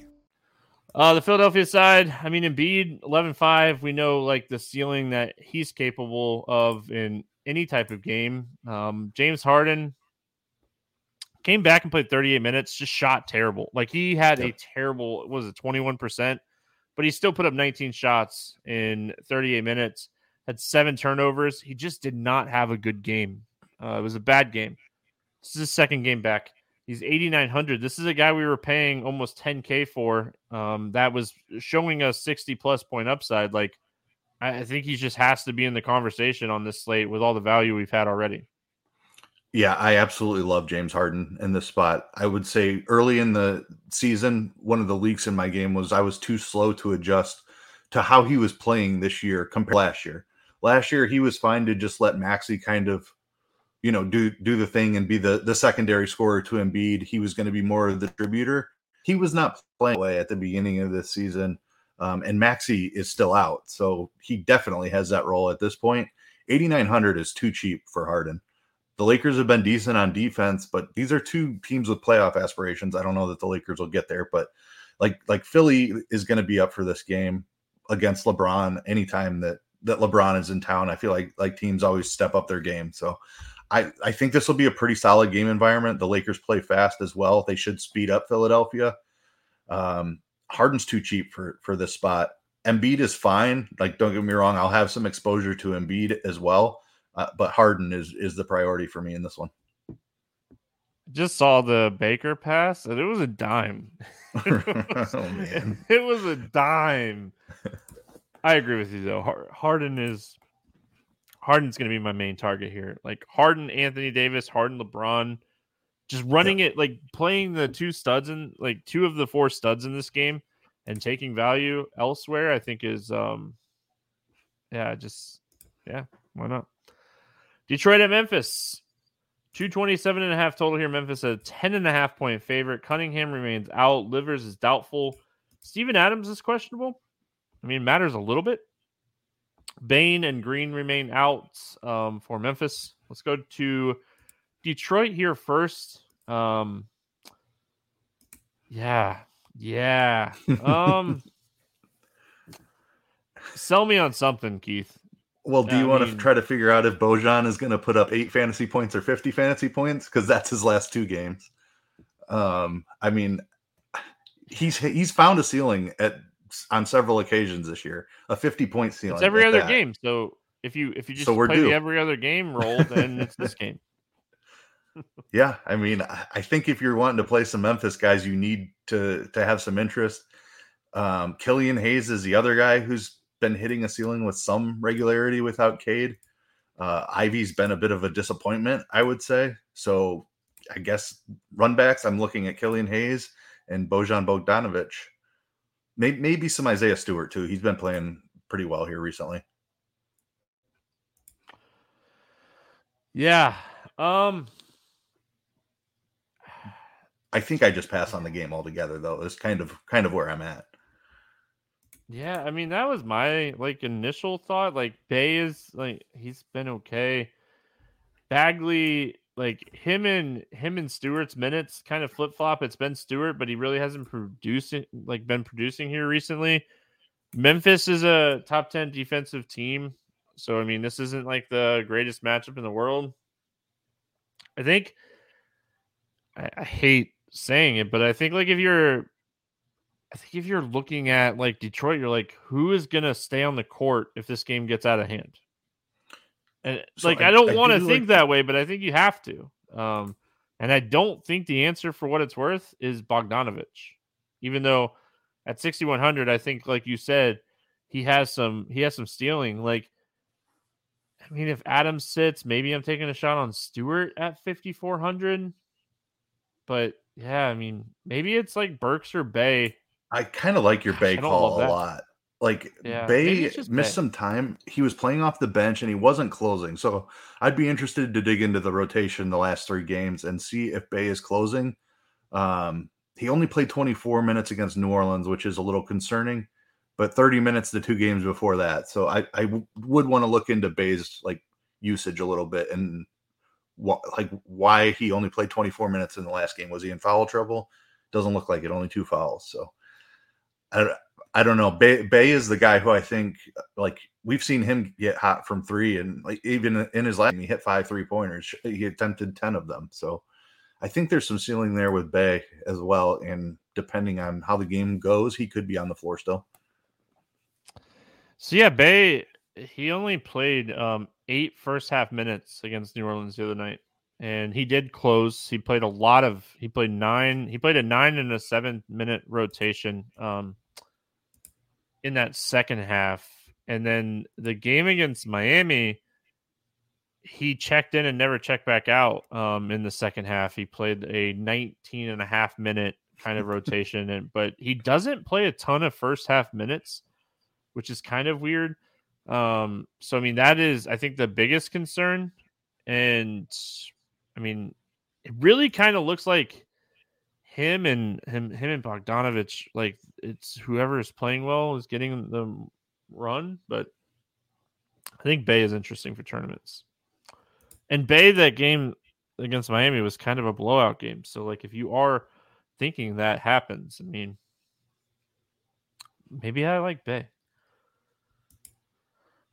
S2: Uh, the Philadelphia side, I mean, Embiid 11 5, we know like the ceiling that he's capable of in any type of game. Um, James Harden came back and played 38 minutes, just shot terrible. Like he had yep. a terrible, was it 21%? But he still put up 19 shots in 38 minutes, had seven turnovers. He just did not have a good game. Uh, it was a bad game. This is his second game back. He's 8,900. This is a guy we were paying almost 10K for. Um, that was showing us 60 plus point upside. Like, I think he just has to be in the conversation on this slate with all the value we've had already.
S3: Yeah, I absolutely love James Harden in this spot. I would say early in the season, one of the leaks in my game was I was too slow to adjust to how he was playing this year compared to last year. Last year, he was fine to just let Maxey kind of you know, do do the thing and be the the secondary scorer to Embiid. He was going to be more of the distributor. He was not playing away at the beginning of this season, um, and Maxey is still out, so he definitely has that role at this point. Eighty nine hundred is too cheap for Harden. The Lakers have been decent on defense, but these are two teams with playoff aspirations. I don't know that the Lakers will get there, but like like Philly is going to be up for this game against LeBron anytime that that LeBron is in town. I feel like like teams always step up their game. So I, I think this will be a pretty solid game environment. The Lakers play fast as well. They should speed up Philadelphia. Um, Harden's too cheap for for this spot. Embiid is fine. Like, don't get me wrong, I'll have some exposure to Embiid as well, uh, but Harden is is the priority for me in this one.
S2: Just saw the Baker pass, and it was a dime. oh man, it was a dime. I agree with you though. Harden is Harden's going to be my main target here. Like Harden, Anthony Davis, Harden, LeBron, just running yeah. it, like playing the two studs and like two of the four studs in this game, and taking value elsewhere. I think is, um, yeah, just yeah, why not? Detroit at Memphis. 227 and a half total here. Memphis a 10 and a half point favorite. Cunningham remains out. Livers is doubtful. Steven Adams is questionable. I mean, matters a little bit. Bane and Green remain out um, for Memphis. Let's go to Detroit here first. Um, yeah, yeah. Um, sell me on something, Keith.
S3: Well, do you I want mean, to try to figure out if Bojan is going to put up eight fantasy points or 50 fantasy points? Because that's his last two games. Um, I mean, he's he's found a ceiling at on several occasions this year. A 50 point ceiling.
S2: It's every other that. game. So if you if you just so play due. the every other game roll, then it's this game.
S3: yeah, I mean, I think if you're wanting to play some Memphis guys, you need to to have some interest. Um, Killian Hayes is the other guy who's been hitting a ceiling with some regularity without Cade. Uh, Ivey's been a bit of a disappointment, I would say. So I guess runbacks, I'm looking at Killian Hayes and Bojan Bogdanovic. Maybe, maybe some Isaiah Stewart too. He's been playing pretty well here recently.
S2: Yeah. Um
S3: I think I just pass on the game altogether though. It's kind of kind of where I'm at.
S2: Yeah, I mean that was my like initial thought. Like Bey is like he's been okay. Bagley like him and him and Stewart's minutes kind of flip flop. It's been Stewart, but he really hasn't producing like been producing here recently. Memphis is a top 10 defensive team. So I mean, this isn't like the greatest matchup in the world. I think I, I hate saying it, but I think like if you're I think if you're looking at like Detroit, you're like, who is gonna stay on the court if this game gets out of hand? And so like I, I don't want to think like... that way, but I think you have to. Um, and I don't think the answer for what it's worth is Bogdanovic, even though at 6100, I think like you said, he has some he has some stealing. Like I mean, if Adams sits, maybe I'm taking a shot on Stewart at 5,400. But yeah, I mean, maybe it's like Burks or Bey.
S3: I kind of like your
S2: Gosh, Bey
S3: call a lot. Like
S2: Yeah, Bey
S3: missed
S2: Bey.
S3: some time. He was playing off the bench and he wasn't closing. So I'd be interested to dig into the rotation the last three games and see if Bey is closing. Um, he only played 24 minutes against New Orleans, which is a little concerning, but 30 minutes the two games before that. So I, I would want to look into Bey's like usage a little bit and what like why he only played 24 minutes in the last game. Was he in foul trouble? Doesn't look like it. Only two fouls. So I, I don't know. Bey, Bey is the guy who I think like we've seen him get hot from three, and like even in his last, he hit five three pointers. He attempted ten of them. So I think there's some ceiling there with Bey as well. And depending on how the game goes, he could be on the floor still.
S2: So yeah, Bey he only played um eight first half minutes against New Orleans the other night. And he did close. He played a lot of he played nine, he played a nine and a seven minute rotation um in that second half. And then the game against Miami, he checked in and never checked back out um in the second half. He played a 19 and a half minute kind of rotation and but he doesn't play a ton of first half minutes which is kind of weird. Um, so I mean that is I think the biggest concern, and I mean it really kind of looks like him and him him and Bogdanovic like it's whoever is playing well is getting the run, but I think Bey is interesting for tournaments. And Bey that game against Miami was kind of a blowout game. So like if you are thinking that happens, I mean maybe I like Bey.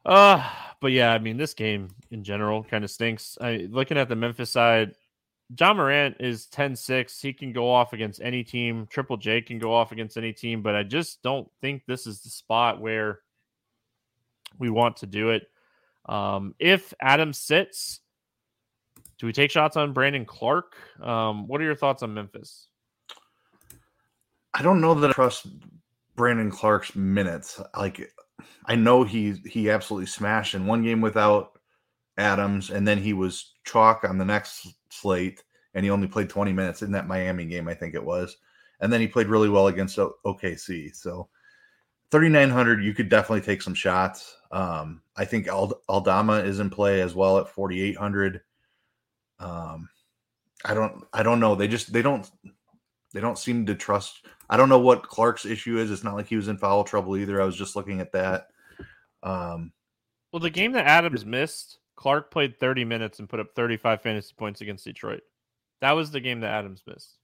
S2: Uh, but yeah, I mean, this game in general kind of stinks. I looking at the Memphis side, Ja Morant is 10-6. He can go off against any team. Triple J can go off against any team, but I just don't think this is the spot where we want to do it. Um, if Adam sits, do we take shots on Brandon Clarke? Um, what are your thoughts on Memphis?
S3: I don't know that I trust Brandon Clarke's minutes. Like I know he he absolutely smashed in one game without Adams, and then he was chalk on the next slate, and he only played 20 minutes in that Miami game, I think it was. And then he played really well against OKC. So 3,900, you could definitely take some shots. Um, I think Ald- Aldama is in play as well at 4,800. Um, I don't, I don't know. They just, they don't, they don't seem to trust. I don't know what Clarke's issue is. It's not like he was in foul trouble either. I was just looking at that. Um,
S2: Well, the game that Adams missed, Clarke played 30 minutes and put up 35 fantasy points against Detroit. That was the game that Adams missed.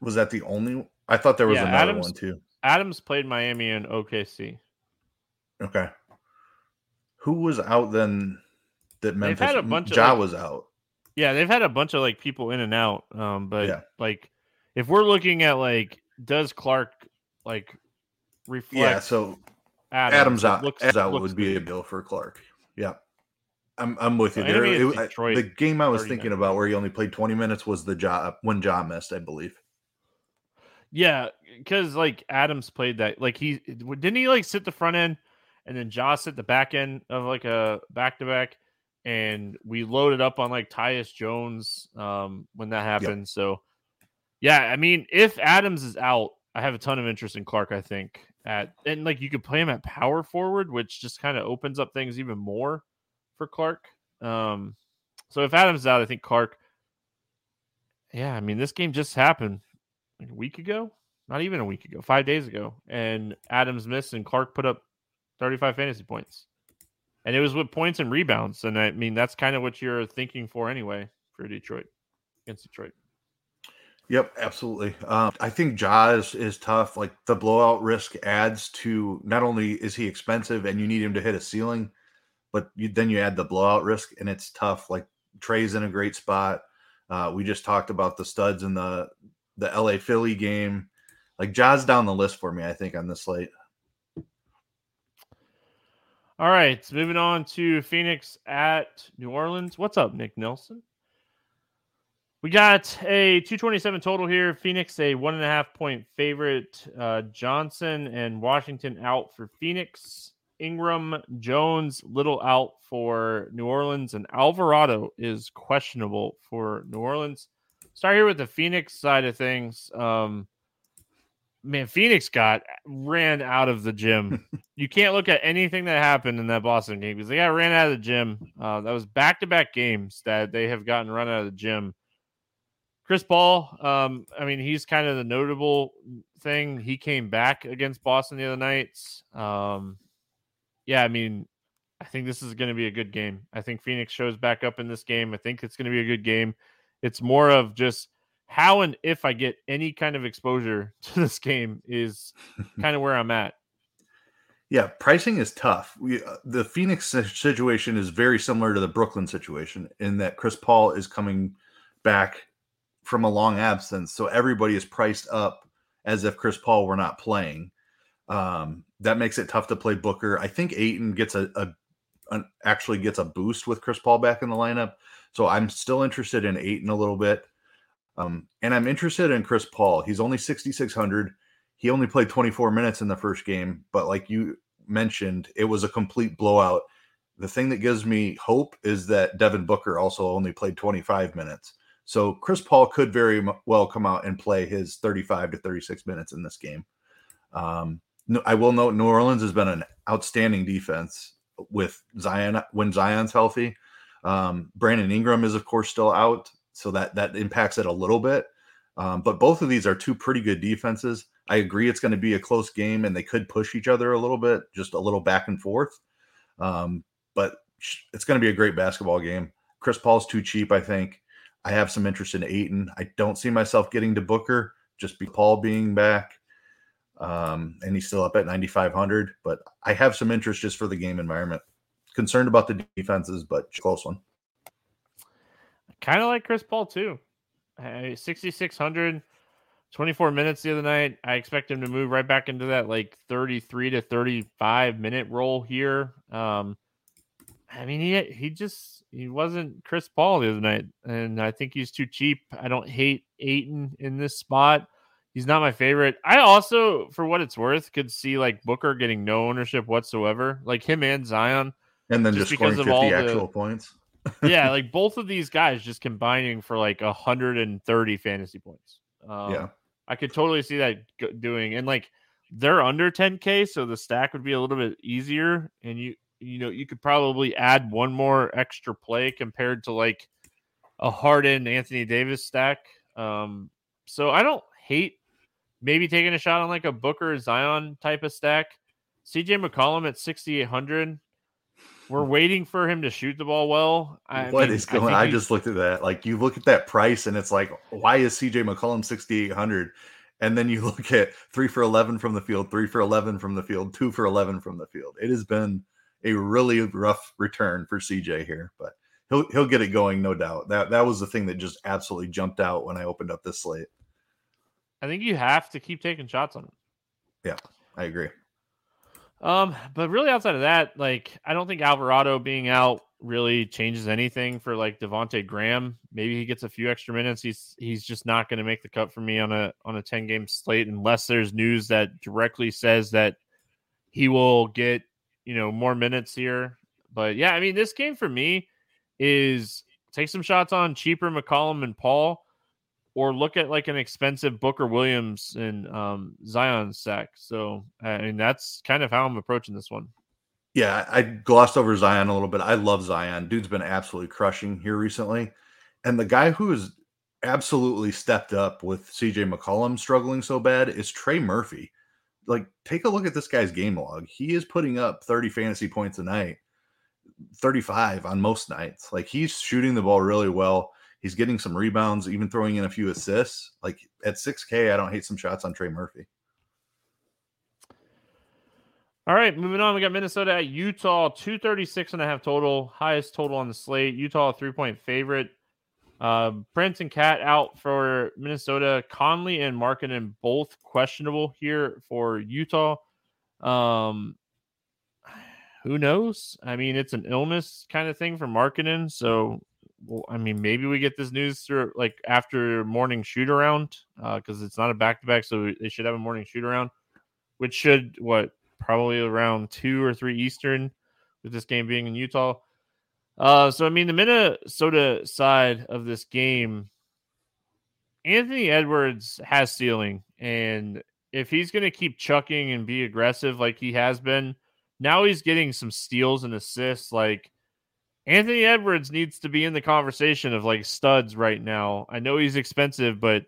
S3: was that the only? I thought there was
S2: Yeah,
S3: another
S2: Adams-
S3: one too.
S2: Adams played Miami and OKC.
S3: Okay. Who was out then? That Memphis.
S2: had a bunch of,
S3: Ja
S2: like-
S3: was out.
S2: Yeah, they've had a bunch of like people in and out. Um, but
S3: Yeah.
S2: like if we're looking at like does Clarke like reflect
S3: Yeah. So
S2: Adams,
S3: Adams out.
S2: looks-
S3: Adams out
S2: looks
S3: would be a bill for Clarke. Yeah. I'm, I'm with you there. It- I- the game I was
S2: 39.
S3: thinking about where he only played 20 minutes was the job when Ja missed, I believe.
S2: Yeah, because like Adams played that like he didn't he like sit the front end and then Josh sit the back end of like a back to back and we loaded up on like Tyus Jones um when that happened. So yeah, I mean if Adams is out, I have a ton of interest in Clarke, I think. At and like you could play him at power forward, which just kind of opens up things even more for Clarke. Um so if Adams is out, I think Clarke yeah, I mean this game just happened like a week ago, not even a week ago, five days ago, and Adams missed and Clarke put up 35 fantasy points. And it was with points and rebounds. And I mean, that's kind of what you're thinking for anyway for Detroit against Detroit.
S3: Yep, absolutely. Um, I think Ja is, is tough. Like the blowout risk adds to not only is he expensive and you need him to hit a ceiling, but you, then you add the blowout risk and it's tough. Like Trey's in a great spot. Uh, we just talked about the studs in the the LA Philly game. Like Ja's down the list for me, I think, on this slate.
S2: All right, moving on to Phoenix at New Orleans. What's up, Nick Nelson? We got a 227 total here. Phoenix, a one and a half point favorite. Uh, Johnson and Washington out for Phoenix. Ingram, Jones, little out for New Orleans, and Alvarado is questionable for New Orleans. Start here with the Phoenix side of things. Um, man, Phoenix got ran out of the gym. you can't look at anything that happened in that Boston game because they got ran out of the gym. Uh, that was back to back games that they have gotten run out of the gym. Chris Paul, um, I mean, he's kind of the notable thing. He came back against Boston the other night. Um, yeah, I mean, I think this is going to be a good game. I think Phoenix shows back up in this game. I think it's going to be a good game. It's more of just how and if I get any kind of exposure to this game is kind of where I'm at.
S3: Yeah, pricing is tough. We, uh, the Phoenix situation is very similar to the Brooklyn situation in that Chris Paul is coming back from a long absence, so everybody is priced up as if Chris Paul were not playing. Um, that makes it tough to play Booker. I think Ayton gets a, a an, actually gets a boost with Chris Paul back in the lineup, so I'm still interested in Ayton a little bit. Um, and I'm interested in Chris Paul. He's only 6,600. He only played 24 minutes in the first game, but like you mentioned, it was a complete blowout. The thing that gives me hope is that Devin Booker also only played 25 minutes. So Chris Paul could very well come out and play his 35 to 36 minutes in this game. Um, no, I will note New Orleans has been an outstanding defense with Zion when Zion's healthy. Um, Brandon Ingram is of course still out, so that that impacts it a little bit. Um, but both of these are two pretty good defenses. I agree it's going to be a close game, and they could push each other a little bit, just a little back and forth. Um, but it's going to be a great basketball game. Chris Paul's too cheap, I think. I have some interest in Ayton. I don't see myself getting to Booker just be Paul being back. Um, and he's still up at 9,500, but I have some interest just for the game environment. Concerned about the defenses, but close one.
S2: Kind of like Chris Paul too. 6,600, 24 minutes the other night. I expect him to move right back into that like 33 to 35 minute role here. Um, I mean, he he just he wasn't Chris Paul the other night, and I think he's too cheap. I don't hate Ayton in this spot. He's not my favorite. I also, for what it's worth, could see like Booker getting no ownership whatsoever, like him and Zion,
S3: and then just, just scoring fifty actual the, actual points
S2: yeah, like both of these guys just combining for like 130 fantasy points.
S3: Um, yeah,
S2: I could totally see that doing, and like they're under 10k, so the stack would be a little bit easier, and you you know you could probably add one more extra play compared to like a Harden Anthony Davis stack. Um, so I don't hate maybe taking a shot on like a Booker Zion type of stack. CJ McCollum at 6,800 we're hmm. waiting for him to shoot the ball well.
S3: I what mean, is going? I, I just looked at that. Like you look at that price, and it's like, why is CJ McCollum sixty eight hundred? And then you look at three for eleven from the field, three for eleven from the field, two for eleven from the field. It has been a really rough return for CJ here, but he'll he'll get it going, no doubt. That that was the thing that just absolutely jumped out when I opened up this slate.
S2: I think you have to keep taking shots on him.
S3: Yeah, I agree.
S2: Um, but really outside of that, like I don't think Alvarado being out really changes anything for like Devonte Graham. Maybe he gets a few extra minutes. He's he's just not going to make the cut for me on a on a 10 game slate unless there's news that directly says that he will get, you know, more minutes here. But yeah, I mean this game for me is take some shots on cheaper McCollum and Paul or look at like an expensive Booker Williams and um, Zion sack. So I mean that's kind of how I'm approaching this one.
S3: Yeah, I glossed over Zion a little bit. I love Zion. Dude's been absolutely crushing here recently. And the guy who has absolutely stepped up with CJ McCollum struggling so bad is Trey Murphy. Like, take a look at this guy's game log. He is putting up 30 fantasy points a night, 35 on most nights. Like, he's shooting the ball really well. He's getting some rebounds, even throwing in a few assists. Like at 6K, I don't hate some shots on Trey Murphy.
S2: All right, moving on. We got Minnesota at Utah, 236 and a half total, highest total on the slate. Utah, three point favorite. Uh, Prince and KAT out for Minnesota. Conley and Markkanen both questionable here for Utah. Um, who knows? I mean, it's an illness kind of thing for Markkanen, so well, I mean, maybe we get this news through like after morning shoot around because uh, it's not a back to back, so they should have a morning shoot around, which should what probably around two or three Eastern, with this game being in Utah. Uh, so I mean, the Minnesota side of this game, Anthony Edwards has ceiling, and if he's going to keep chucking and be aggressive like he has been, now he's getting some steals and assists. Like Anthony Edwards needs to be in the conversation of like studs right now. I know he's expensive, but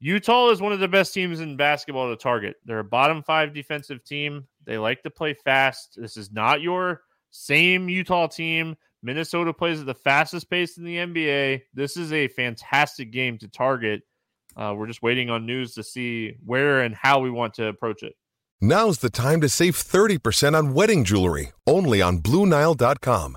S2: Utah is one of the best teams in basketball to target. They're a bottom five defensive team. They like to play fast. This is not your same Utah team. Minnesota plays at the fastest pace in the NBA. This is a fantastic game to target. Uh, we're just waiting on news to see where and how we want to approach it.
S5: Now's the time to save 30% on wedding jewelry, only on Bluenile.com.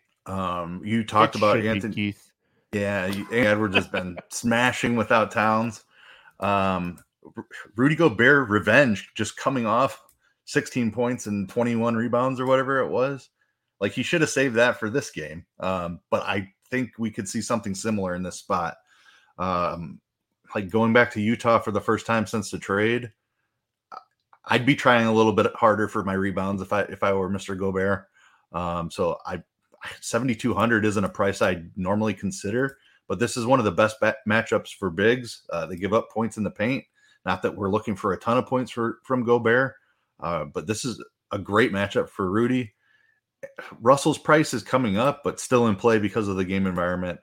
S3: Um, you talked about Anthony
S2: Keith.
S3: Yeah, Edwards has been smashing without Towns. Um, Rudy Gobert revenge just coming off 16 points and 21 rebounds or whatever it was. Like he should have saved that for this game. Um, but I think we could see something similar in this spot. Um, like going back to Utah for the first time since the trade, I'd be trying a little bit harder for my rebounds if I if I were Mr. Gobert. Um, so I 7200 isn't a price I normally consider, but this is one of the best bat- matchups for bigs. Uh, they give up points in the paint. Not that we're looking for a ton of points for from Gobert, uh, but this is a great matchup for Rudy. Russell's price is coming up, but still in play because of the game environment.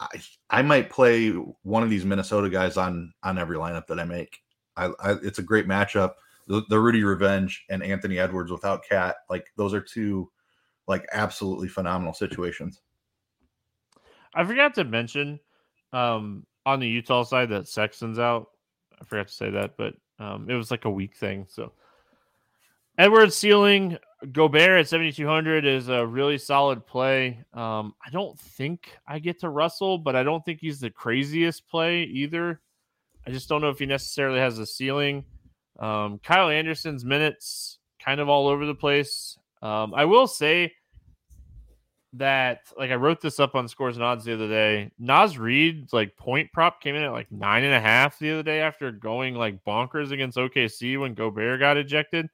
S3: I, I might play one of these Minnesota guys on on every lineup that I make. I, I it's a great matchup. The, the, Rudy Revenge and Anthony Edwards without KAT, like those are two like absolutely phenomenal situations.
S2: I forgot to mention um, on the Utah side that Sexton's out. I forgot to say that, but um, it was like a week thing. So Edwards ceiling Gobert at 7,200 is a really solid play. Um, I don't think I get to Russell, but I don't think he's the craziest play either. I just don't know if he necessarily has a ceiling. Um, Kyle Anderson's minutes kind of all over the place. Um, I will say that, like, I wrote this up on Scores and Odds the other day. Naz Reid's like point prop came in at like nine and a half the other day after going like bonkers against OKC when Gobert got ejected.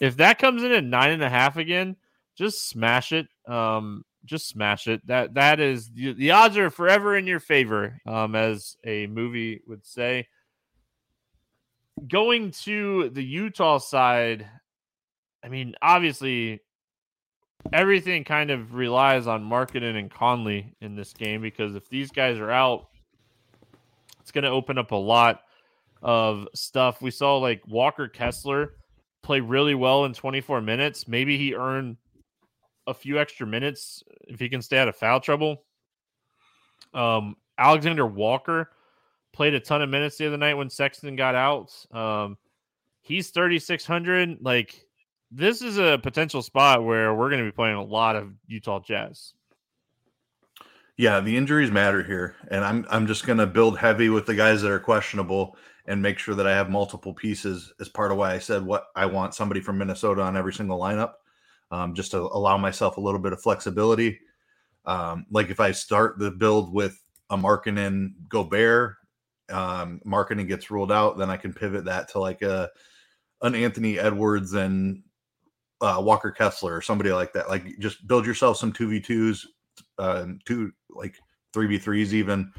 S2: If that comes in at nine and a half again, just smash it. Um, just smash it. That that is the, the odds are forever in your favor, um, as a movie would say. Going to the Utah side, I mean, obviously, everything kind of relies on Markkanen and Conley in this game because if these guys are out, it's going to open up a lot of stuff. We saw like Walker Kessler play really well in 24 minutes. Maybe he earned a few extra minutes if he can stay out of foul trouble. Um, Alexander Walker played a ton of minutes the other night when Sexton got out. Um, he's 3,600. Like, this is a potential spot where we're going to be playing a lot of Utah Jazz.
S3: Yeah, the injuries matter here, and I'm I'm just going to build heavy with the guys that are questionable and make sure that I have multiple pieces as part of why I said what I want somebody from Minnesota on every single lineup, um, just to allow myself a little bit of flexibility. Um, like if I start the build with a Markkanen Gobert, um, Markkanen gets ruled out, then I can pivot that to like a an Anthony Edwards and uh, Walker Kessler or somebody like that. Like just build yourself some two v twos, uh, two like three v threes even.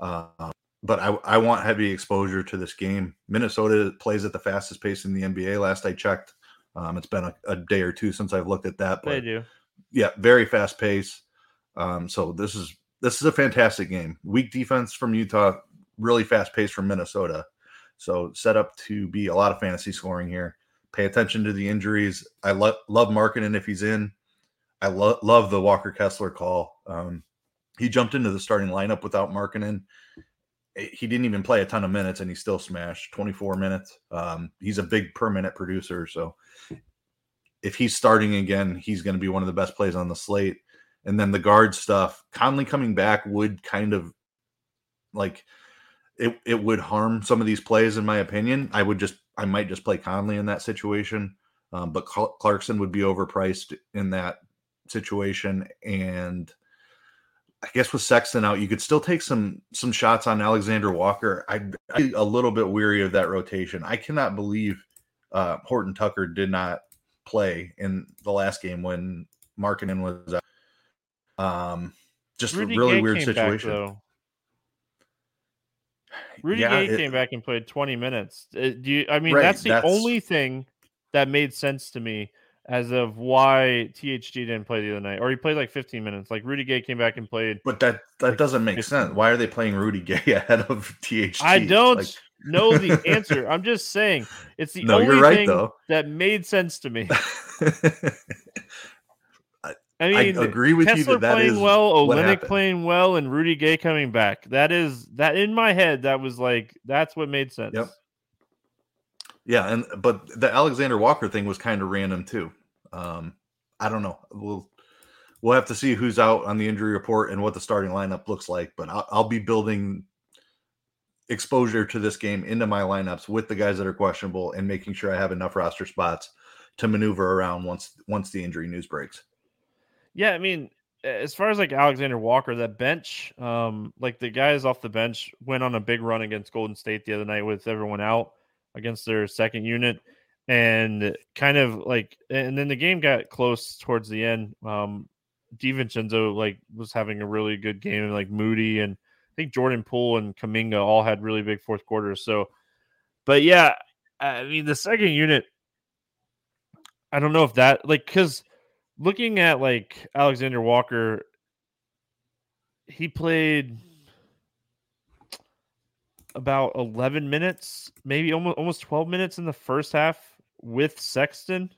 S3: Uh, but I, I want heavy exposure to this game. Minnesota plays at the fastest pace in the NBA. Last I checked, um, it's been a, a, day or two since I've looked at that.
S2: But they do.
S3: Yeah, very fast pace. Um, so this is this is a fantastic game. Weak defense from Utah, really fast pace from Minnesota. So set up to be a lot of fantasy scoring here. Pay attention to the injuries. I lo- love Markkanen if he's in. I lo- love the Walker Kessler call. Um, he jumped into the starting lineup without Markkanen he didn't even play a ton of minutes and he still smashed 24 minutes. Um, he's a big per minute producer. So if he's starting again, he's going to be one of the best plays on the slate. And then the guard stuff, Conley coming back would kind of like it. It would harm some of these plays, in my opinion. I would just, I might just play Conley in that situation, um, but Clarkson would be overpriced in that situation, and I guess with Sexton out, you could still take some some shots on Alexander Walker. I, a little bit weary of that rotation. I cannot believe uh, Horton Tucker did not play in the last game when Markkanen was out. Um, just Rudy a really Gay weird situation. Back,
S2: Rudy yeah, Gay it, came back and played 20 minutes. Uh, do you? I mean, right, that's the that's... only thing that made sense to me as of why THT didn't play the other night, or he played like 15 minutes. Like Rudy Gay came back and played.
S3: But that that like doesn't make 15. sense. Why are they playing Rudy Gay ahead of THT?
S2: I don't like... know the answer. I'm just saying it's the no, only right, thing though. that made sense to me. I mean, I
S3: agree with
S2: Kessler
S3: you that
S2: playing well, Olynyk playing well, and Rudy Gay coming back. That is that in my head. That was like that's what made sense.
S3: Yep. Yeah, and but the Alexander Walker thing was kind of random too. Um, I don't know. We'll we'll have to see who's out on the injury report and what the starting lineup looks like. But I'll, I'll be building exposure to this game into my lineups with the guys that are questionable and making sure I have enough roster spots to maneuver around once once the injury news breaks.
S2: Yeah, I mean, as far as like Alexander Walker, that bench, um, like the guys off the bench went on a big run against Golden State the other night with everyone out against their second unit and kind of like and then the game got close towards the end um DiVincenzo like was having a really good game and like Moody and I think Jordan Poole and Kuminga all had really big fourth quarters so but yeah I mean the second unit I don't know if that like cuz looking at like Alexander Walker he played about 11 minutes, maybe almost almost 12 minutes in the first half with Sexton.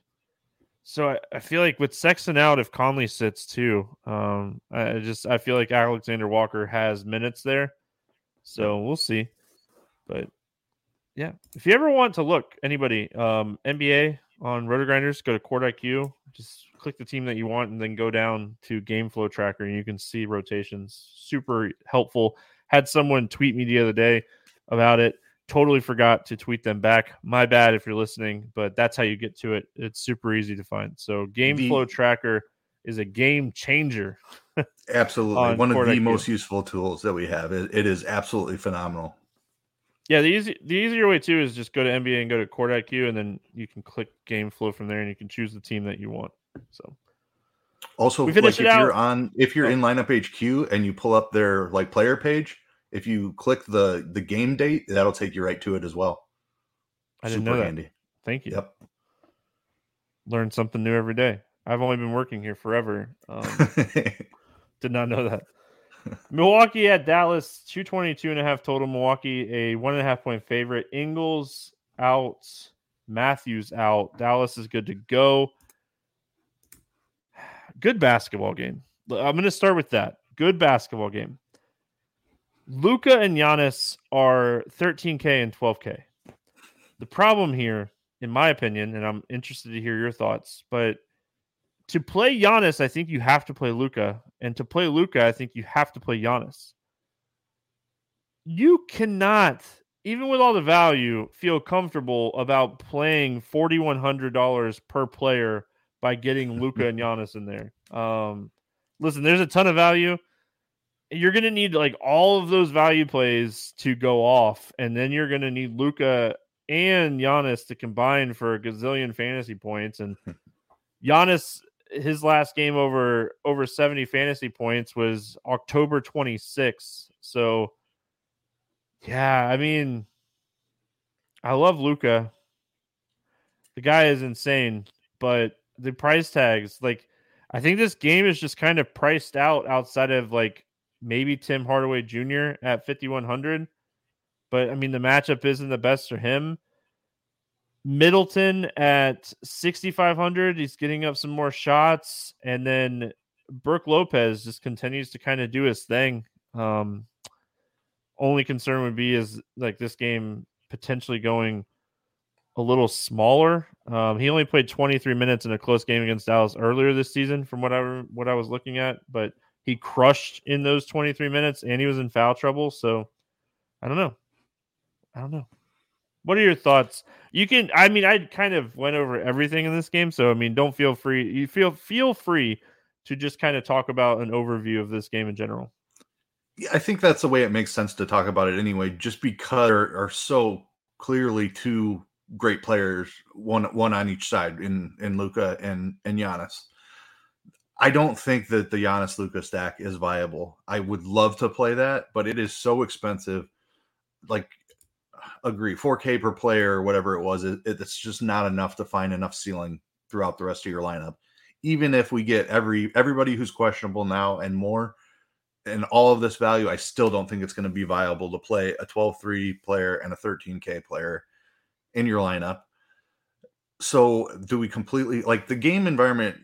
S2: So I, I feel like with Sexton out, if Conley sits too, um, I just I feel like Alexander Walker has minutes there. So we'll see. But yeah, if you ever want to look anybody, um, NBA on RotoGrinders, go to Court IQ, just click the team that you want, and then go down to Game Flow Tracker, and you can see rotations. Super helpful. Had someone tweet me the other day about it. Totally forgot to tweet them back. My bad if you're listening, but that's how you get to it. It's super easy to find. So Game the, Flow Tracker is a game changer.
S3: absolutely. On One of the most useful tools that we have. It, it is absolutely phenomenal.
S2: Yeah, the easy the easier way too is just go to NBA and go to Court IQ, and then you can click Game Flow from there, and you can choose the team that you want. So,
S3: also, like if out. you're on if you're oh. in lineup HQ and you pull up their like player page, if you click the the game date, that'll take you right to it as well.
S2: I didn't Super know that. Handy. Thank you.
S3: Yep.
S2: Learn something new every day. I've only been working here forever. Um, did not know that. Milwaukee at Dallas, 222 and a half total. Milwaukee, a one and a half point favorite. Ingles out, Matthews out. Dallas is good to go. Good basketball game. I'm going to start with that. Good basketball game. Luka and Giannis are 13K and 12K. The problem here, in my opinion, and I'm interested to hear your thoughts, but to play Giannis, I think you have to play Luka. And to play Luka, I think you have to play Giannis. You cannot, even with all the value, feel comfortable about playing $4,100 per player by getting Luka and Giannis in there. Um, listen, there's a ton of value you're going to need like all of those value plays to go off, and then you're going to need Luka and Giannis to combine for a gazillion fantasy points. And Giannis, his last game over over 70 fantasy points was October 26th. So, yeah, I mean, I love Luka. The guy is insane, but the price tags, like, I think this game is just kind of priced out outside of like maybe Tim Hardaway Jr. at 5,100. But I mean, the matchup isn't the best for him. Middleton at 6,500. He's getting up some more shots. And then Brook Lopez just continues to kind of do his thing. Um, only concern would be is like this game potentially going a little smaller. Um, he only played 23 minutes in a close game against Dallas earlier this season, from what I what I was looking at. But he crushed in those 23 minutes, and he was in foul trouble. So I don't know. I don't know. What are your thoughts? You can. I mean, I kind of went over everything in this game, so I mean, don't feel free. You feel feel free to just kind of talk about an overview of this game in general.
S3: Yeah, I think that's the way it makes sense to talk about it anyway, just because are, are so clearly two great players, one one on each side in in Luka and and Giannis. I don't think that the Giannis Luka stack is viable. I would love to play that, but it is so expensive. Like, agree, 4K per player or whatever it was. It, it's just not enough to find enough ceiling throughout the rest of your lineup. Even if we get every everybody who's questionable now and more, and all of this value, I still don't think it's going to be viable to play a 12-3 player and a 13K player in your lineup. So, do we completely like the game environment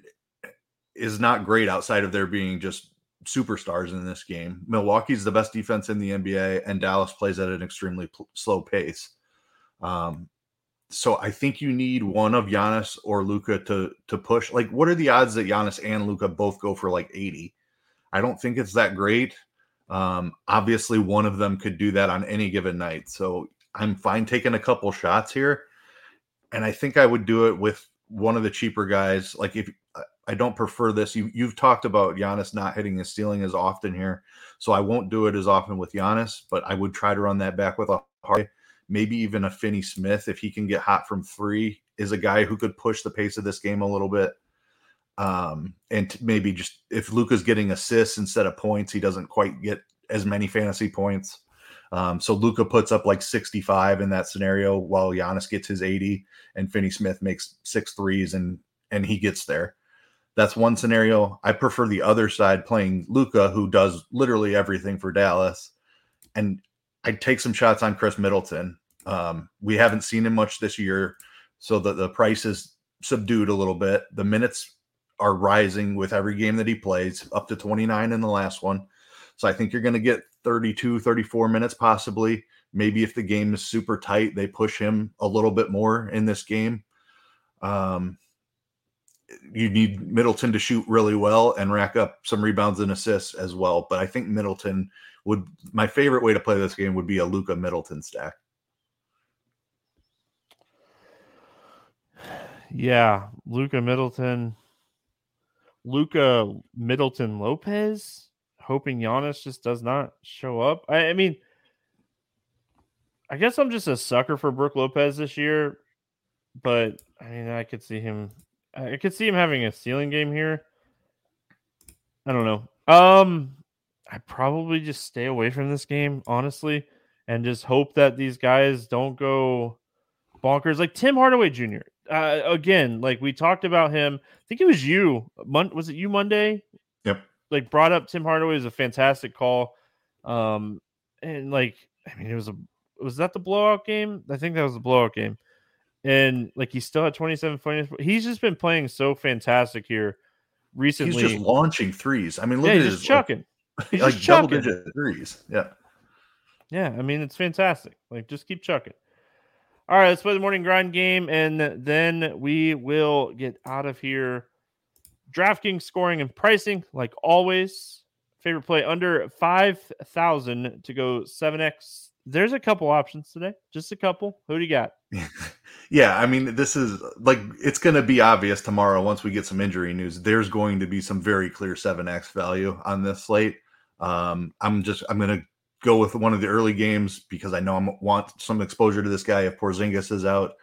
S3: is not great outside of there being just superstars in this game. Milwaukee's the best defense in the NBA, and Dallas plays at an extremely pl- slow pace. Um, so I think you need one of Giannis or Luka to to push. Like, what are the odds that Giannis and Luka both go for like 80? I don't think it's that great. Um, obviously, one of them could do that on any given night. So I'm fine taking a couple shots here. And I think I would do it with one of the cheaper guys. Like if I don't prefer this, you you've talked about Giannis not hitting his ceiling as often here, so I won't do it as often with Giannis. But I would try to run that back with a hard, maybe even a Finney Smith if he can get hot from three. Is a guy who could push the pace of this game a little bit. Um, and maybe just if Luka's getting assists instead of points, he doesn't quite get as many fantasy points. Um, so Luka puts up like 65 in that scenario while Giannis gets his 80 and Finney Smith makes six threes and and he gets there. That's one scenario. I prefer the other side playing Luka, who does literally everything for Dallas. And I'd take some shots on Khris Middleton. Um, we haven't seen him much this year, so the, the price is subdued a little bit. The minutes are rising with every game that he plays, up to 29 in the last one. So I think you're going to get 32, 34 minutes possibly. Maybe if the game is super tight, they push him a little bit more in this game. Um, you need Middleton to shoot really well and rack up some rebounds and assists as well. But I think Middleton would my favorite way to play this game would be a Luka Middleton stack.
S2: Yeah, Luka Middleton, Luka Middleton Lopez hoping Giannis just does not show up. I, I, mean, I guess I'm just a sucker for Brook Lopez this year, but I mean, I could see him. I could see him having a ceiling game here. I don't know. Um, I probably just stay away from this game, honestly, and just hope that these guys don't go bonkers. Like Tim Hardaway Jr. Uh, again, like we talked about him. I think it was you. Mon- was it you Monday?
S3: Yep
S2: like brought up Tim Hardaway is a fantastic call. Um, and like, I mean, it was a was that the blowout game? I think that was the blowout game. And like, he's still at 27 points. He's just been playing so fantastic here recently.
S3: He's just launching threes. I mean, look
S2: yeah,
S3: at
S2: he's
S3: his
S2: chucking.
S3: Like,
S2: He's
S3: like double digit threes. Yeah.
S2: Yeah, I mean, it's fantastic. Like, just keep chucking. All right, let's play the morning grind game, and then we will get out of here. DraftKings scoring and pricing, like always. Favorite play under 5,000 to go 7x. There's a couple options today, just a couple. Who do you got?
S3: yeah, I mean, this is like it's going to be obvious tomorrow once we get some injury news. There's going to be some very clear 7x value on this slate. Um, I'm just I'm going to go with one of the early games because I know I want some exposure to this guy if Porzingis is out.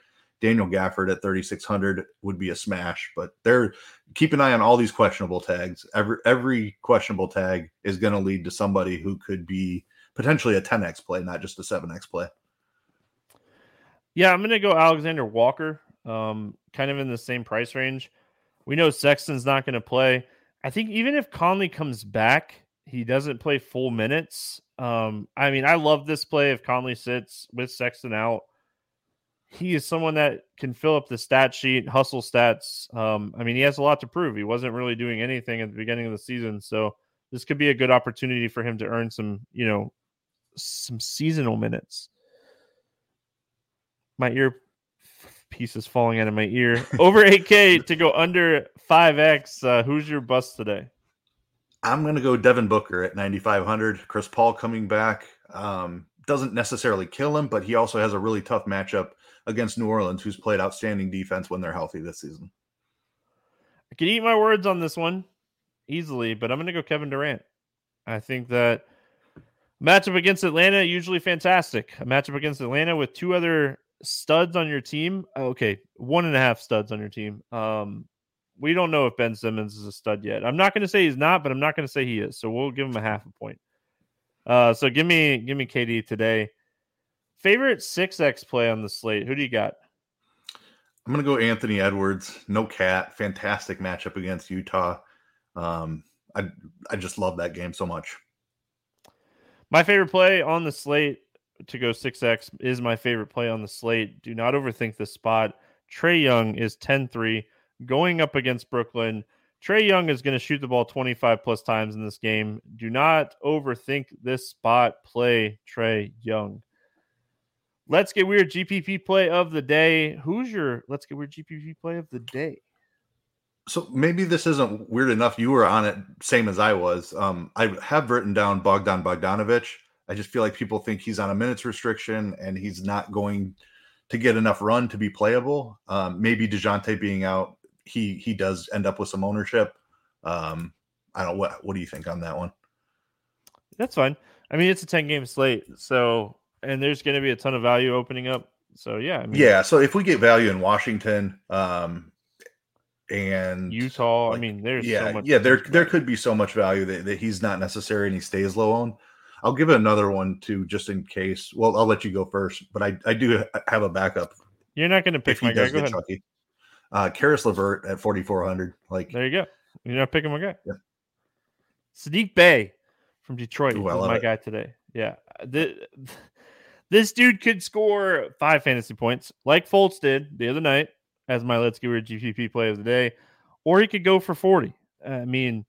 S3: Daniel Gafford at 3600 would be a smash, but they're keep an eye on all these questionable tags. Every every questionable tag is going to lead to somebody who could be potentially a 10x play, not just a 7x play.
S2: Yeah, I'm going to go Alexander Walker, um, kind of in the same price range. We know Sexton's not going to play. I think even if Conley comes back, he doesn't play full minutes. Um, I mean, I love this play if Conley sits with Sexton out. He is someone that can fill up the stat sheet, hustle stats. Um, I mean, he has a lot to prove. He wasn't really doing anything at the beginning of the season, so this could be a good opportunity for him to earn some, you know, some seasonal minutes. My ear piece is falling out of my ear. Over 8K to go under 5X. Uh, who's your bust today?
S3: I'm going to go Devin Booker at 9,500. Chris Paul coming back um, doesn't necessarily kill him, but he also has a really tough matchup against New Orleans, who's played outstanding defense when they're healthy this season.
S2: I can eat my words on this one easily, but I'm going to go Kevin Durant. I think that matchup against Atlanta usually fantastic. A matchup against Atlanta with two other studs on your team. Okay, one and a half studs on your team. Um, we don't know if Ben Simmons is a stud yet. I'm not going to say he's not, but I'm not going to say he is. So we'll give him a half a point. Uh, so give me give me KD today. Favorite six X play on the slate. Who do you got?
S3: I'm gonna go Anthony Edwards. No KAT. Fantastic matchup against Utah. Um, I I just love that game so much.
S2: My favorite play on the slate to go 6x is my favorite play on the slate. Do not overthink this spot. Trae Young is 10 3 going up against Brooklyn. Trae Young is going to shoot the ball 25 plus times in this game. Do not overthink this spot. Play Trae Young. Let's get weird GPP play of the day. Who's your let's get weird GPP play of the day?
S3: So maybe this isn't weird enough. You were on it, same as I was. Um, I have written down Bogdan Bogdanovic. I just feel like people think he's on a minutes restriction and he's not going to get enough run to be playable. Um, maybe Dejounte being out he he does end up with some ownership. Um, I don't what what do you think on that one?
S2: That's fine. I mean, it's a ten game slate, so and there's going to be a ton of value opening up. So yeah, I
S3: mean, yeah. So if we get value in Washington, um, and
S2: Utah, like, I mean, there's
S3: yeah,
S2: so
S3: yeah. There there could be so much value that, that he's not necessary and he stays low on. I'll give it another one too, just in case. Well, I'll let you go first, but I I do have a backup.
S2: You're not going to pick my guy. Go ahead. Chucky.
S3: Uh, Caris LeVert at 4,400. Like
S2: there you go. You're not picking my guy. Yeah. Saddiq Bey from Detroit Ooh, my it. guy today. Yeah. The, this dude could score five fantasy points like Fultz did the other night as my Let's Get Weird GPP play of the day, or he could go for 40. I mean,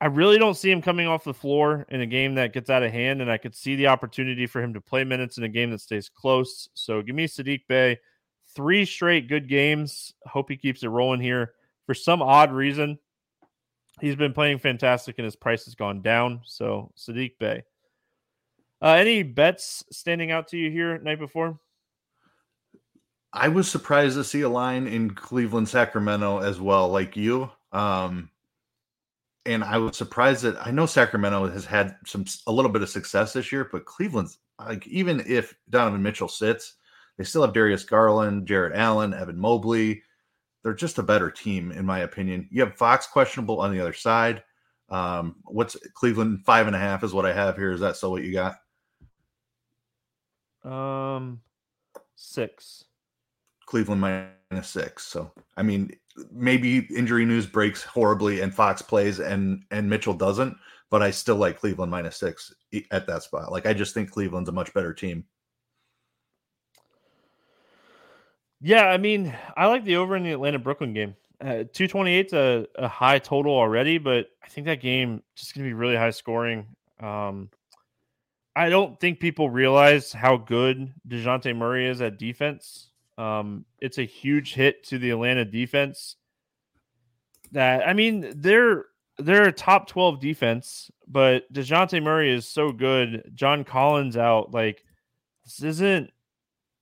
S2: I really don't see him coming off the floor in a game that gets out of hand, and I could see the opportunity for him to play minutes in a game that stays close. So give me Saddiq Bey, three straight good games. Hope he keeps it rolling here. For some odd reason, he's been playing fantastic and his price has gone down. So Saddiq Bey. Uh, any bets standing out to you here night before?
S3: I was surprised to see a line in Cleveland, Sacramento as well, like you. Um, and I was surprised that I know Sacramento has had some a little bit of success this year, but Cleveland's like even if Donovan Mitchell sits, they still have Darius Garland, Jarrett Allen, Evan Mobley. They're just a better team, in my opinion. You have Fox questionable on the other side. Um, what's Cleveland five and a half is what I have here. Is that still what you got?
S2: Um, six.
S3: Cleveland minus six. So I mean, maybe injury news breaks horribly and Fox plays and and Mitchell doesn't, but I still like Cleveland minus six at that spot. Like I just think Cleveland's a much better team.
S2: Yeah, I mean, I like the over in the Atlanta Brooklyn game. Uh, 228 is a, a high total already, but I think that game just going to be really high scoring. Um, I don't think people realize how good Dejounte Murray is at defense. Um, it's a huge hit to the Atlanta defense. That I mean, they're they're a top 12 defense, but Dejounte Murray is so good. John Collins out. Like, this isn't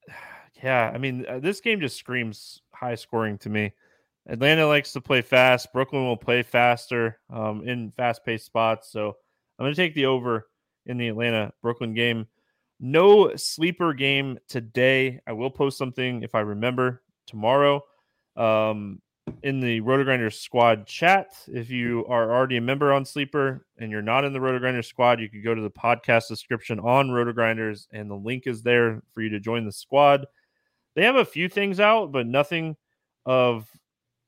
S2: yeah, I mean, uh, this game just screams high scoring to me. Atlanta likes to play fast. Brooklyn will play faster um, in fast paced spots. So I'm going to take the over in the Atlanta Brooklyn game. No sleeper game today. I will post something if I remember tomorrow um, in the Rotogrinder squad chat. If you are already a member on Sleeper and you're not in the Rotogrinder squad, you could go to the podcast description on RotoGrinders and the link is there for you to join the squad. They have a few things out, but nothing of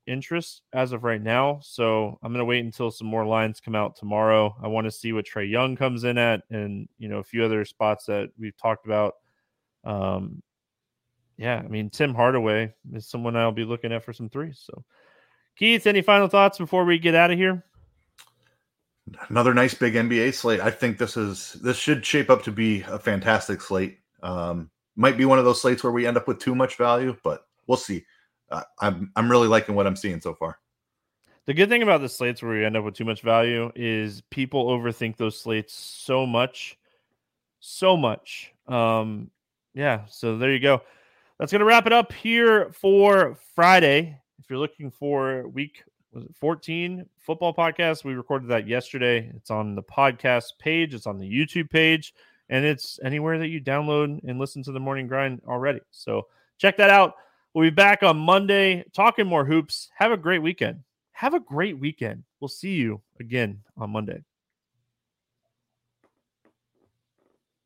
S2: interest as of right now. So I'm going to wait until some more lines come out tomorrow. I want to see what Trae Young comes in at and, you know, a few other spots that we've talked about. Um, yeah, I mean, Tim Hardaway is someone I'll be looking at for some threes. So, Keith, any final thoughts before we get out of here?
S3: Another nice big NBA slate. I think this is this should shape up to be a fantastic slate. Um, might be one of those slates where we end up with too much value, but we'll see. Uh, I'm I'm really liking what I'm seeing so far.
S2: The good thing about the slates where we end up with too much value is people overthink those slates so much, so much. Um, yeah. So there you go. That's gonna wrap it up here for Friday. If you're looking for week was it 14 football podcast, we recorded that yesterday. It's on the podcast page. It's on the YouTube page and it's anywhere that you download and listen to the morning grind already. So check that out. We'll be back on Monday talking more hoops. Have a great weekend. Have a great weekend. We'll see you again on Monday.